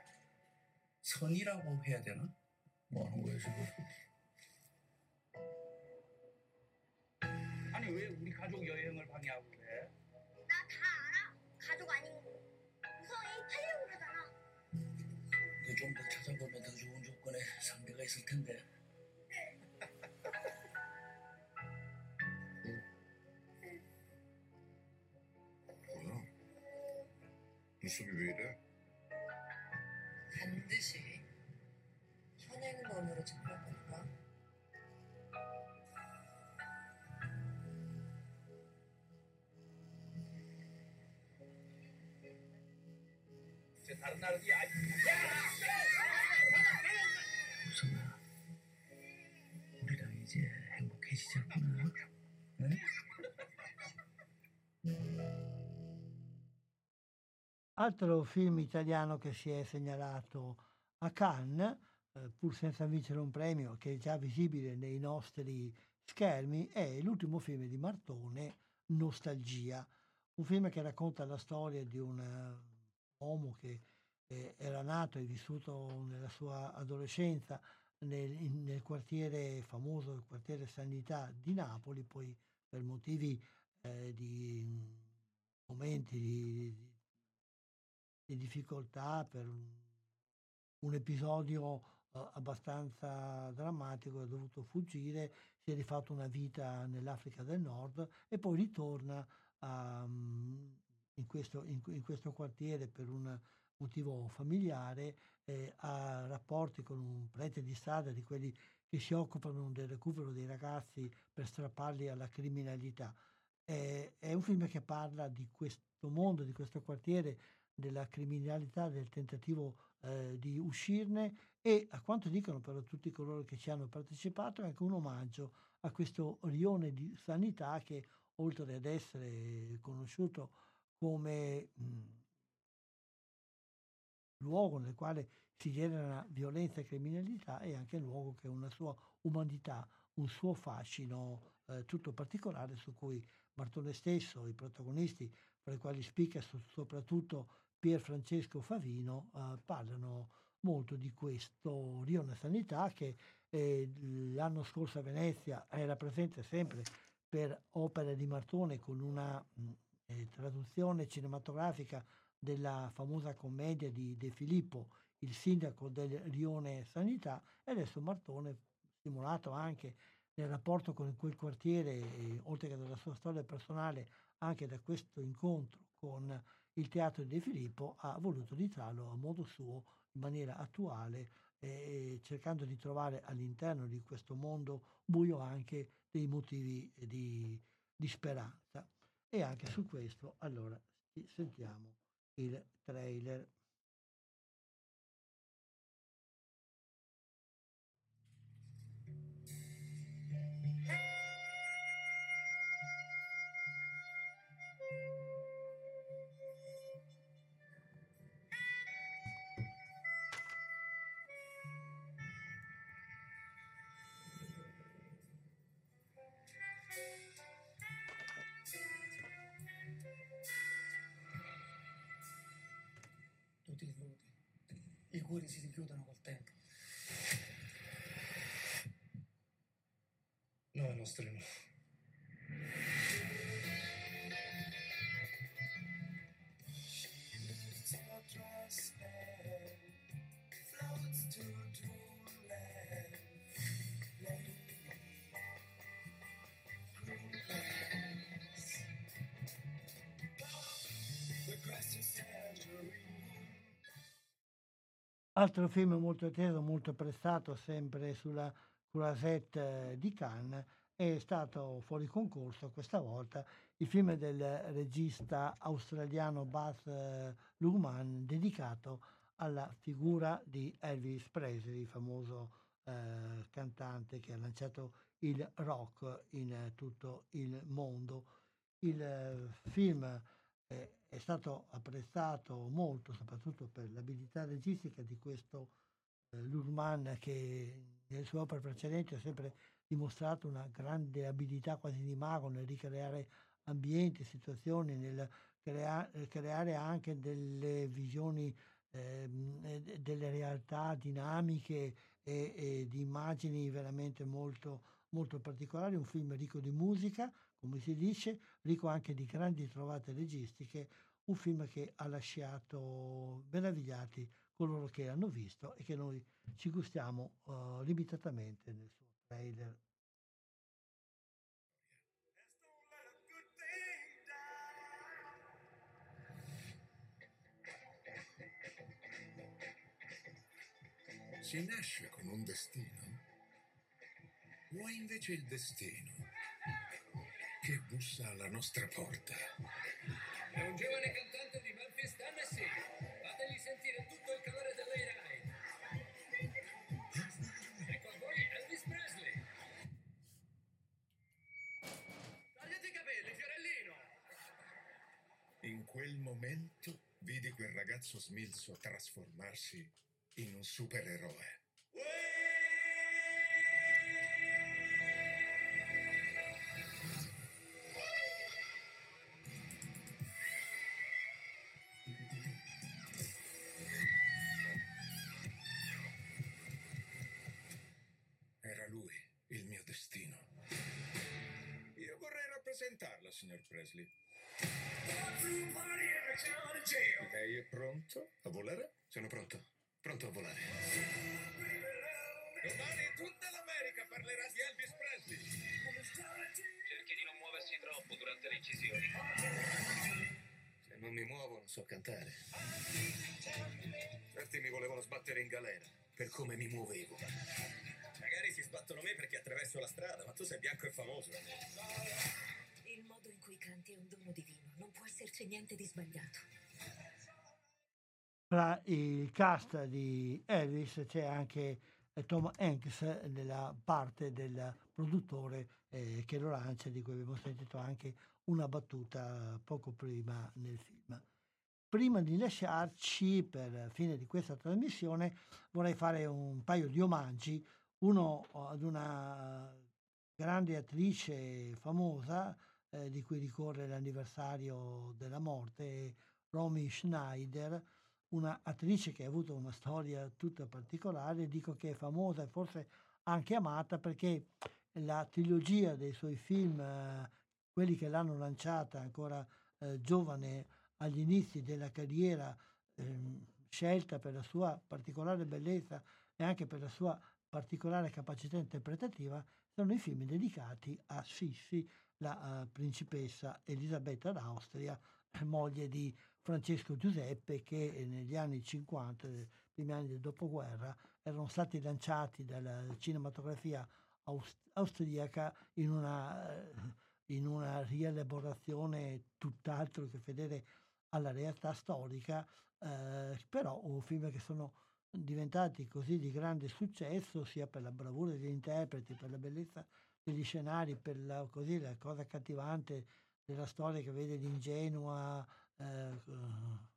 선이라고 해야 되나? 뭐 하는 거예요 지금? 아니 왜 우리 가족 여행을 방해하고 그래? 나 다 알아. 가족 아닌 거. 우성이 팔려고 그러잖아. 너 좀 더 찾아보면 더 좋은 조건에 상대가 있을 텐데. 우성아, 우리랑 이제 행복해지자꾸나. 응? Altro film italiano che si è segnalato a Cannes, eh, pur senza vincere un premio, che è già visibile nei nostri schermi, è l'ultimo film di Martone, Nostalgia, un film che racconta la storia di un uh, uomo che eh, era nato e vissuto nella sua adolescenza nel, in, nel, quartiere famoso, il quartiere Sanità di Napoli, poi per motivi eh, di momenti di, di difficoltà, per un, episodio uh, abbastanza drammatico, ha dovuto fuggire, si è rifatto una vita nell'Africa del Nord e poi ritorna um, in, questo, in, in, questo, quartiere per un motivo familiare, eh, ha rapporti con un prete di strada di quelli che si occupano del recupero dei ragazzi per strapparli alla criminalità. Eh, è un film che parla di questo mondo, di questo quartiere, della criminalità, del tentativo eh, di uscirne e a quanto dicono però tutti coloro che ci hanno partecipato è anche un omaggio a questo rione di sanità che oltre ad essere conosciuto come mh, luogo nel quale si genera violenza e criminalità è anche un luogo che ha una sua umanità, un suo fascino eh, tutto particolare su cui Martone stesso, i protagonisti, fra i quali spicca soprattutto Pier Francesco Favino, eh, parlano molto di questo rione sanità che eh, l'anno scorso a Venezia era presente sempre per opere di Martone con una mh, eh, traduzione cinematografica della famosa commedia di De Filippo, il sindaco del rione sanità, e adesso Martone, stimolato anche nel rapporto con quel quartiere, eh, oltre che dalla sua storia personale, anche da questo incontro con il teatro di De Filippo, ha voluto ritrarlo a modo suo, in maniera attuale, eh, cercando di trovare all'interno di questo mondo buio anche dei motivi di, di speranza. E anche su questo, allora, sentiamo il trailer. Altro film molto atteso, molto apprezzato, sempre sulla Croisette di Cannes, è stato fuori concorso questa volta il film del regista australiano Baz Luhrmann dedicato alla figura di Elvis Presley, famoso eh, cantante che ha lanciato il rock in tutto il mondo. Il eh, film eh, è stato apprezzato molto, soprattutto per l'abilità registica di questo eh, Lurman che nelle sue opere precedenti ha sempre dimostrato una grande abilità quasi di mago nel ricreare ambienti, situazioni, nel crea- creare anche delle visioni, ehm, delle realtà dinamiche e, e, di immagini veramente molto, molto particolari, un film ricco di musica, come si dice, ricco anche di grandi trovate registiche, un film che ha lasciato meravigliati coloro che l'hanno visto e che noi ci gustiamo uh, limitatamente nel suo trailer. Si nasce con un destino? O è invece il destino che bussa alla nostra porta? È un giovane cantante di Memphis, Tennessee. Fategli sentire tutto il calore dell'Air Ecco a voi Elvis Presley. Tagliati i capelli, fiorellino. In quel momento vidi quel ragazzo smilzo trasformarsi in un supereroe. Signor Presley. Lei è pronto a volare? Sono pronto. Pronto a volare. Domani tutta l'America parlerà di Elvis Presley. Cerchi di non muoversi troppo durante le incisioni. Se non mi muovo non so cantare. Certi mi volevano sbattere in galera per come mi muovevo. Magari si sbattono me perché attraverso la strada, ma tu sei bianco e famoso. Modo in cui canti è un dono divino, non può esserci niente di sbagliato. Tra il cast di Elvis c'è anche eh, Tom Hanks nella parte del produttore eh, che lo lancia, di cui abbiamo sentito anche una battuta poco prima nel film. Prima di lasciarci per fine di questa trasmissione vorrei fare un paio di omaggi, uno ad una grande attrice famosa eh, di cui ricorre l'anniversario della morte, Romy Schneider, una attrice che ha avuto una storia tutta particolare, dico che è famosa e forse anche amata perché la trilogia dei suoi film, eh, quelli che l'hanno lanciata ancora eh, giovane agli inizi della carriera, ehm, scelta per la sua particolare bellezza e anche per la sua particolare capacità interpretativa, sono i film dedicati a Sissi, la uh, principessa Elisabetta d'Austria, moglie di Francesco Giuseppe che negli anni 50, nei primi anni del dopoguerra, erano stati lanciati dalla cinematografia aust- austriaca in una, in una rielaborazione tutt'altro che fedele alla realtà storica, eh, però film che sono diventati così di grande successo sia per la bravura degli interpreti, per la bellezza degli scenari, per la, così, la cosa accattivante della storia che vede l'ingenua eh,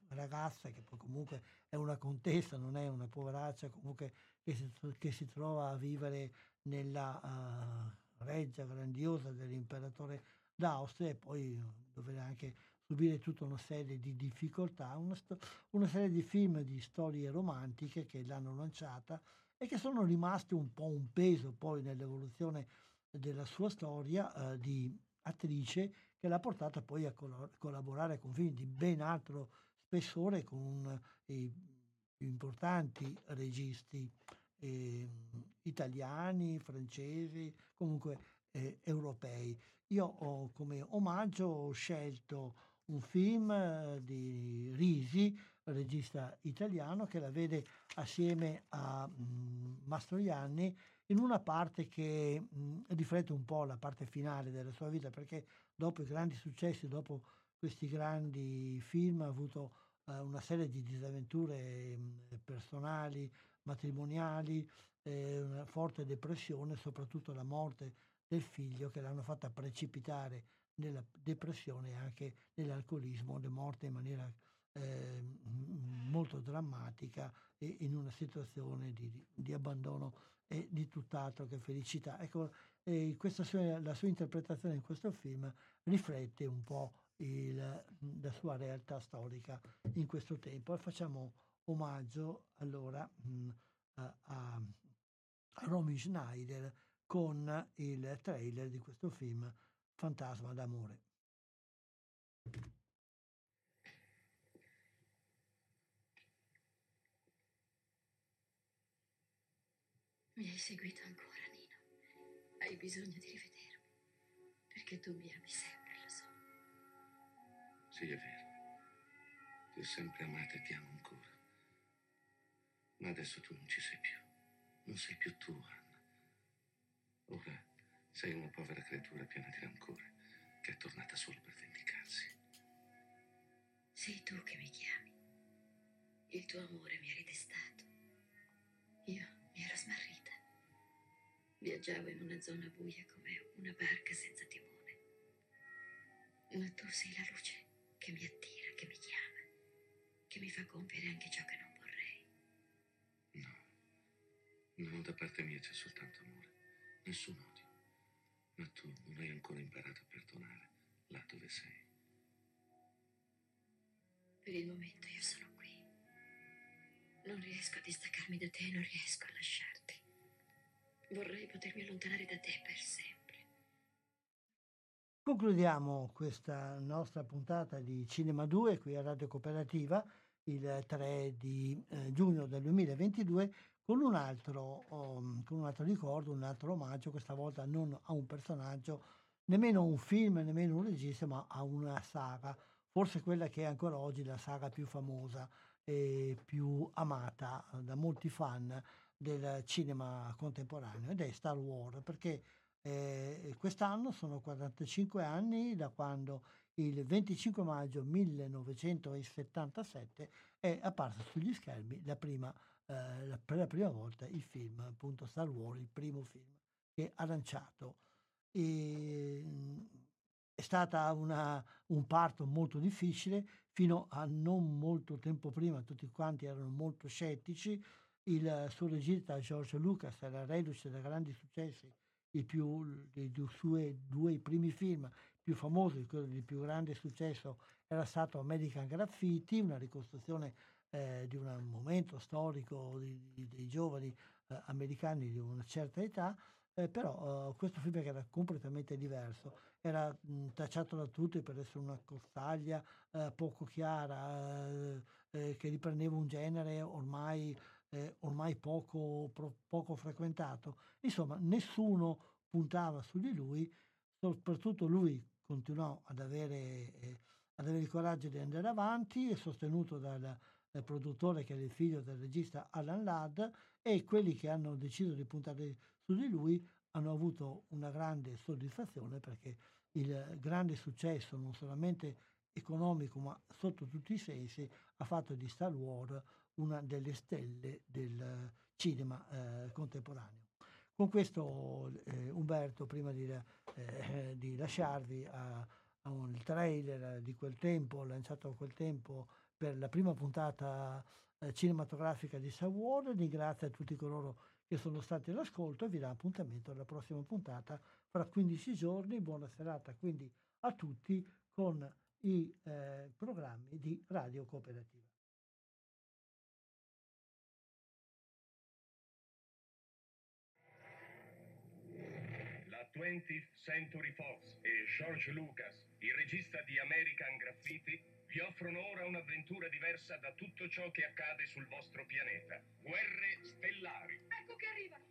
ragazza che poi comunque è una contessa, non è una poveraccia comunque che si, che si trova a vivere nella uh, reggia grandiosa dell'imperatore d'Austria e poi dove anche subire tutta una serie di difficoltà, una, sto- una serie di film di storie romantiche che l'hanno lanciata e che sono rimasti un po' un peso poi nell'evoluzione della sua storia eh, di attrice che l'ha portata poi a col- collaborare con film di ben altro spessore con i più importanti registi eh, italiani, francesi, comunque eh, europei. Io ho come omaggio ho scelto un film eh, di Risi, regista italiano, che la vede assieme a mh, mm, Mastroianni in una parte che mh, riflette un po' la parte finale della sua vita, perché dopo i grandi successi, dopo questi grandi film, ha avuto eh, una serie di disavventure mh, personali, matrimoniali, eh, una forte depressione, soprattutto la morte del figlio che l'hanno fatta precipitare nella depressione e anche nell'alcolismo, è morta in maniera eh, molto drammatica e in una situazione di, di, abbandono e di tutt'altro che felicità. Ecco, sua, la sua interpretazione in questo film riflette un po' il, la sua realtà storica in questo tempo facciamo omaggio allora mh, a, a, a Romy Schneider con il trailer di questo film Fantasma d'amore. Mi hai seguito ancora, Nino. Hai bisogno di rivedermi. Perché tu mi ami sempre, lo so. Sì, è vero. Ti ho sempre amata e ti amo ancora. Ma adesso tu non ci sei più. Non sei più tu, Anna. Ora sei una povera creatura piena di rancore che è tornata solo per vendicarsi. Sei tu che mi chiami. Il tuo amore mi ha ridestato. Io mi ero smarrita. Viaggiavo in una zona buia come una barca senza timone. Ma tu sei la luce che mi attira, che mi chiama, che mi fa compiere anche ciò che non vorrei. No, no, da parte mia c'è soltanto amore, nessun odio. Ma tu non hai ancora imparato a perdonare là dove sei. Per il momento io sono qui. Non riesco a distaccarmi da te, non riesco a lasciarti. Vorrei potermi allontanare da te per sempre. Concludiamo questa nostra puntata di Cinema 2 qui a Radio Cooperativa il 3 di eh, giugno del 2022 con un, altro, um, con un altro ricordo, un altro omaggio, questa volta non a un personaggio, nemmeno un film, nemmeno un regista, ma a una saga, forse quella che è ancora oggi la saga più famosa e più amata da molti fan del cinema contemporaneo ed è Star Wars perché eh, quest'anno sono 45 anni da quando il 25 maggio 1977 è apparsa sugli schermi la prima eh, per la prima volta il film, appunto Star Wars, il primo film che ha lanciato. E, mhmm, è stata una, un parto molto difficile, fino a non molto tempo prima tutti quanti erano molto scettici, il suo regista George Lucas era reduce da grandi successi, il più, dei suoi due primi film più famosi, quello di più grande successo era stato American Graffiti, una ricostruzione eh, di un momento storico di, di, dei giovani eh, americani di una certa età, eh, però eh, questo film era completamente diverso, era mh, tacciato da tutti per essere una costaglia eh, poco chiara, eh, che riprendeva un genere ormai, ormai poco, pro, poco frequentato. Insomma, nessuno puntava su di lui, soprattutto lui continuò ad avere, ad avere il coraggio di andare avanti, sostenuto dal il produttore che è il figlio del regista Alan Ladd e quelli che hanno deciso di puntare su di lui hanno avuto una grande soddisfazione perché il grande successo non solamente economico ma sotto tutti i sensi ha fatto di Star Wars una delle stelle del cinema eh, contemporaneo. Con questo eh, Umberto, prima di, eh, di lasciarvi a, a un trailer di quel tempo, lanciato a quel tempo per la prima puntata eh, cinematografica di Star Wars. Ringrazio tutti coloro che sono stati all'ascolto e vi dà appuntamento alla prossima puntata fra 15 giorni. Buona serata quindi a tutti con i eh, programmi di Radio Cooperativa. 20th Century Fox e George Lucas, il regista di American Graffiti, vi offrono ora un'avventura diversa da tutto ciò che accade sul vostro pianeta. Guerre stellari. Ecco che arrivano.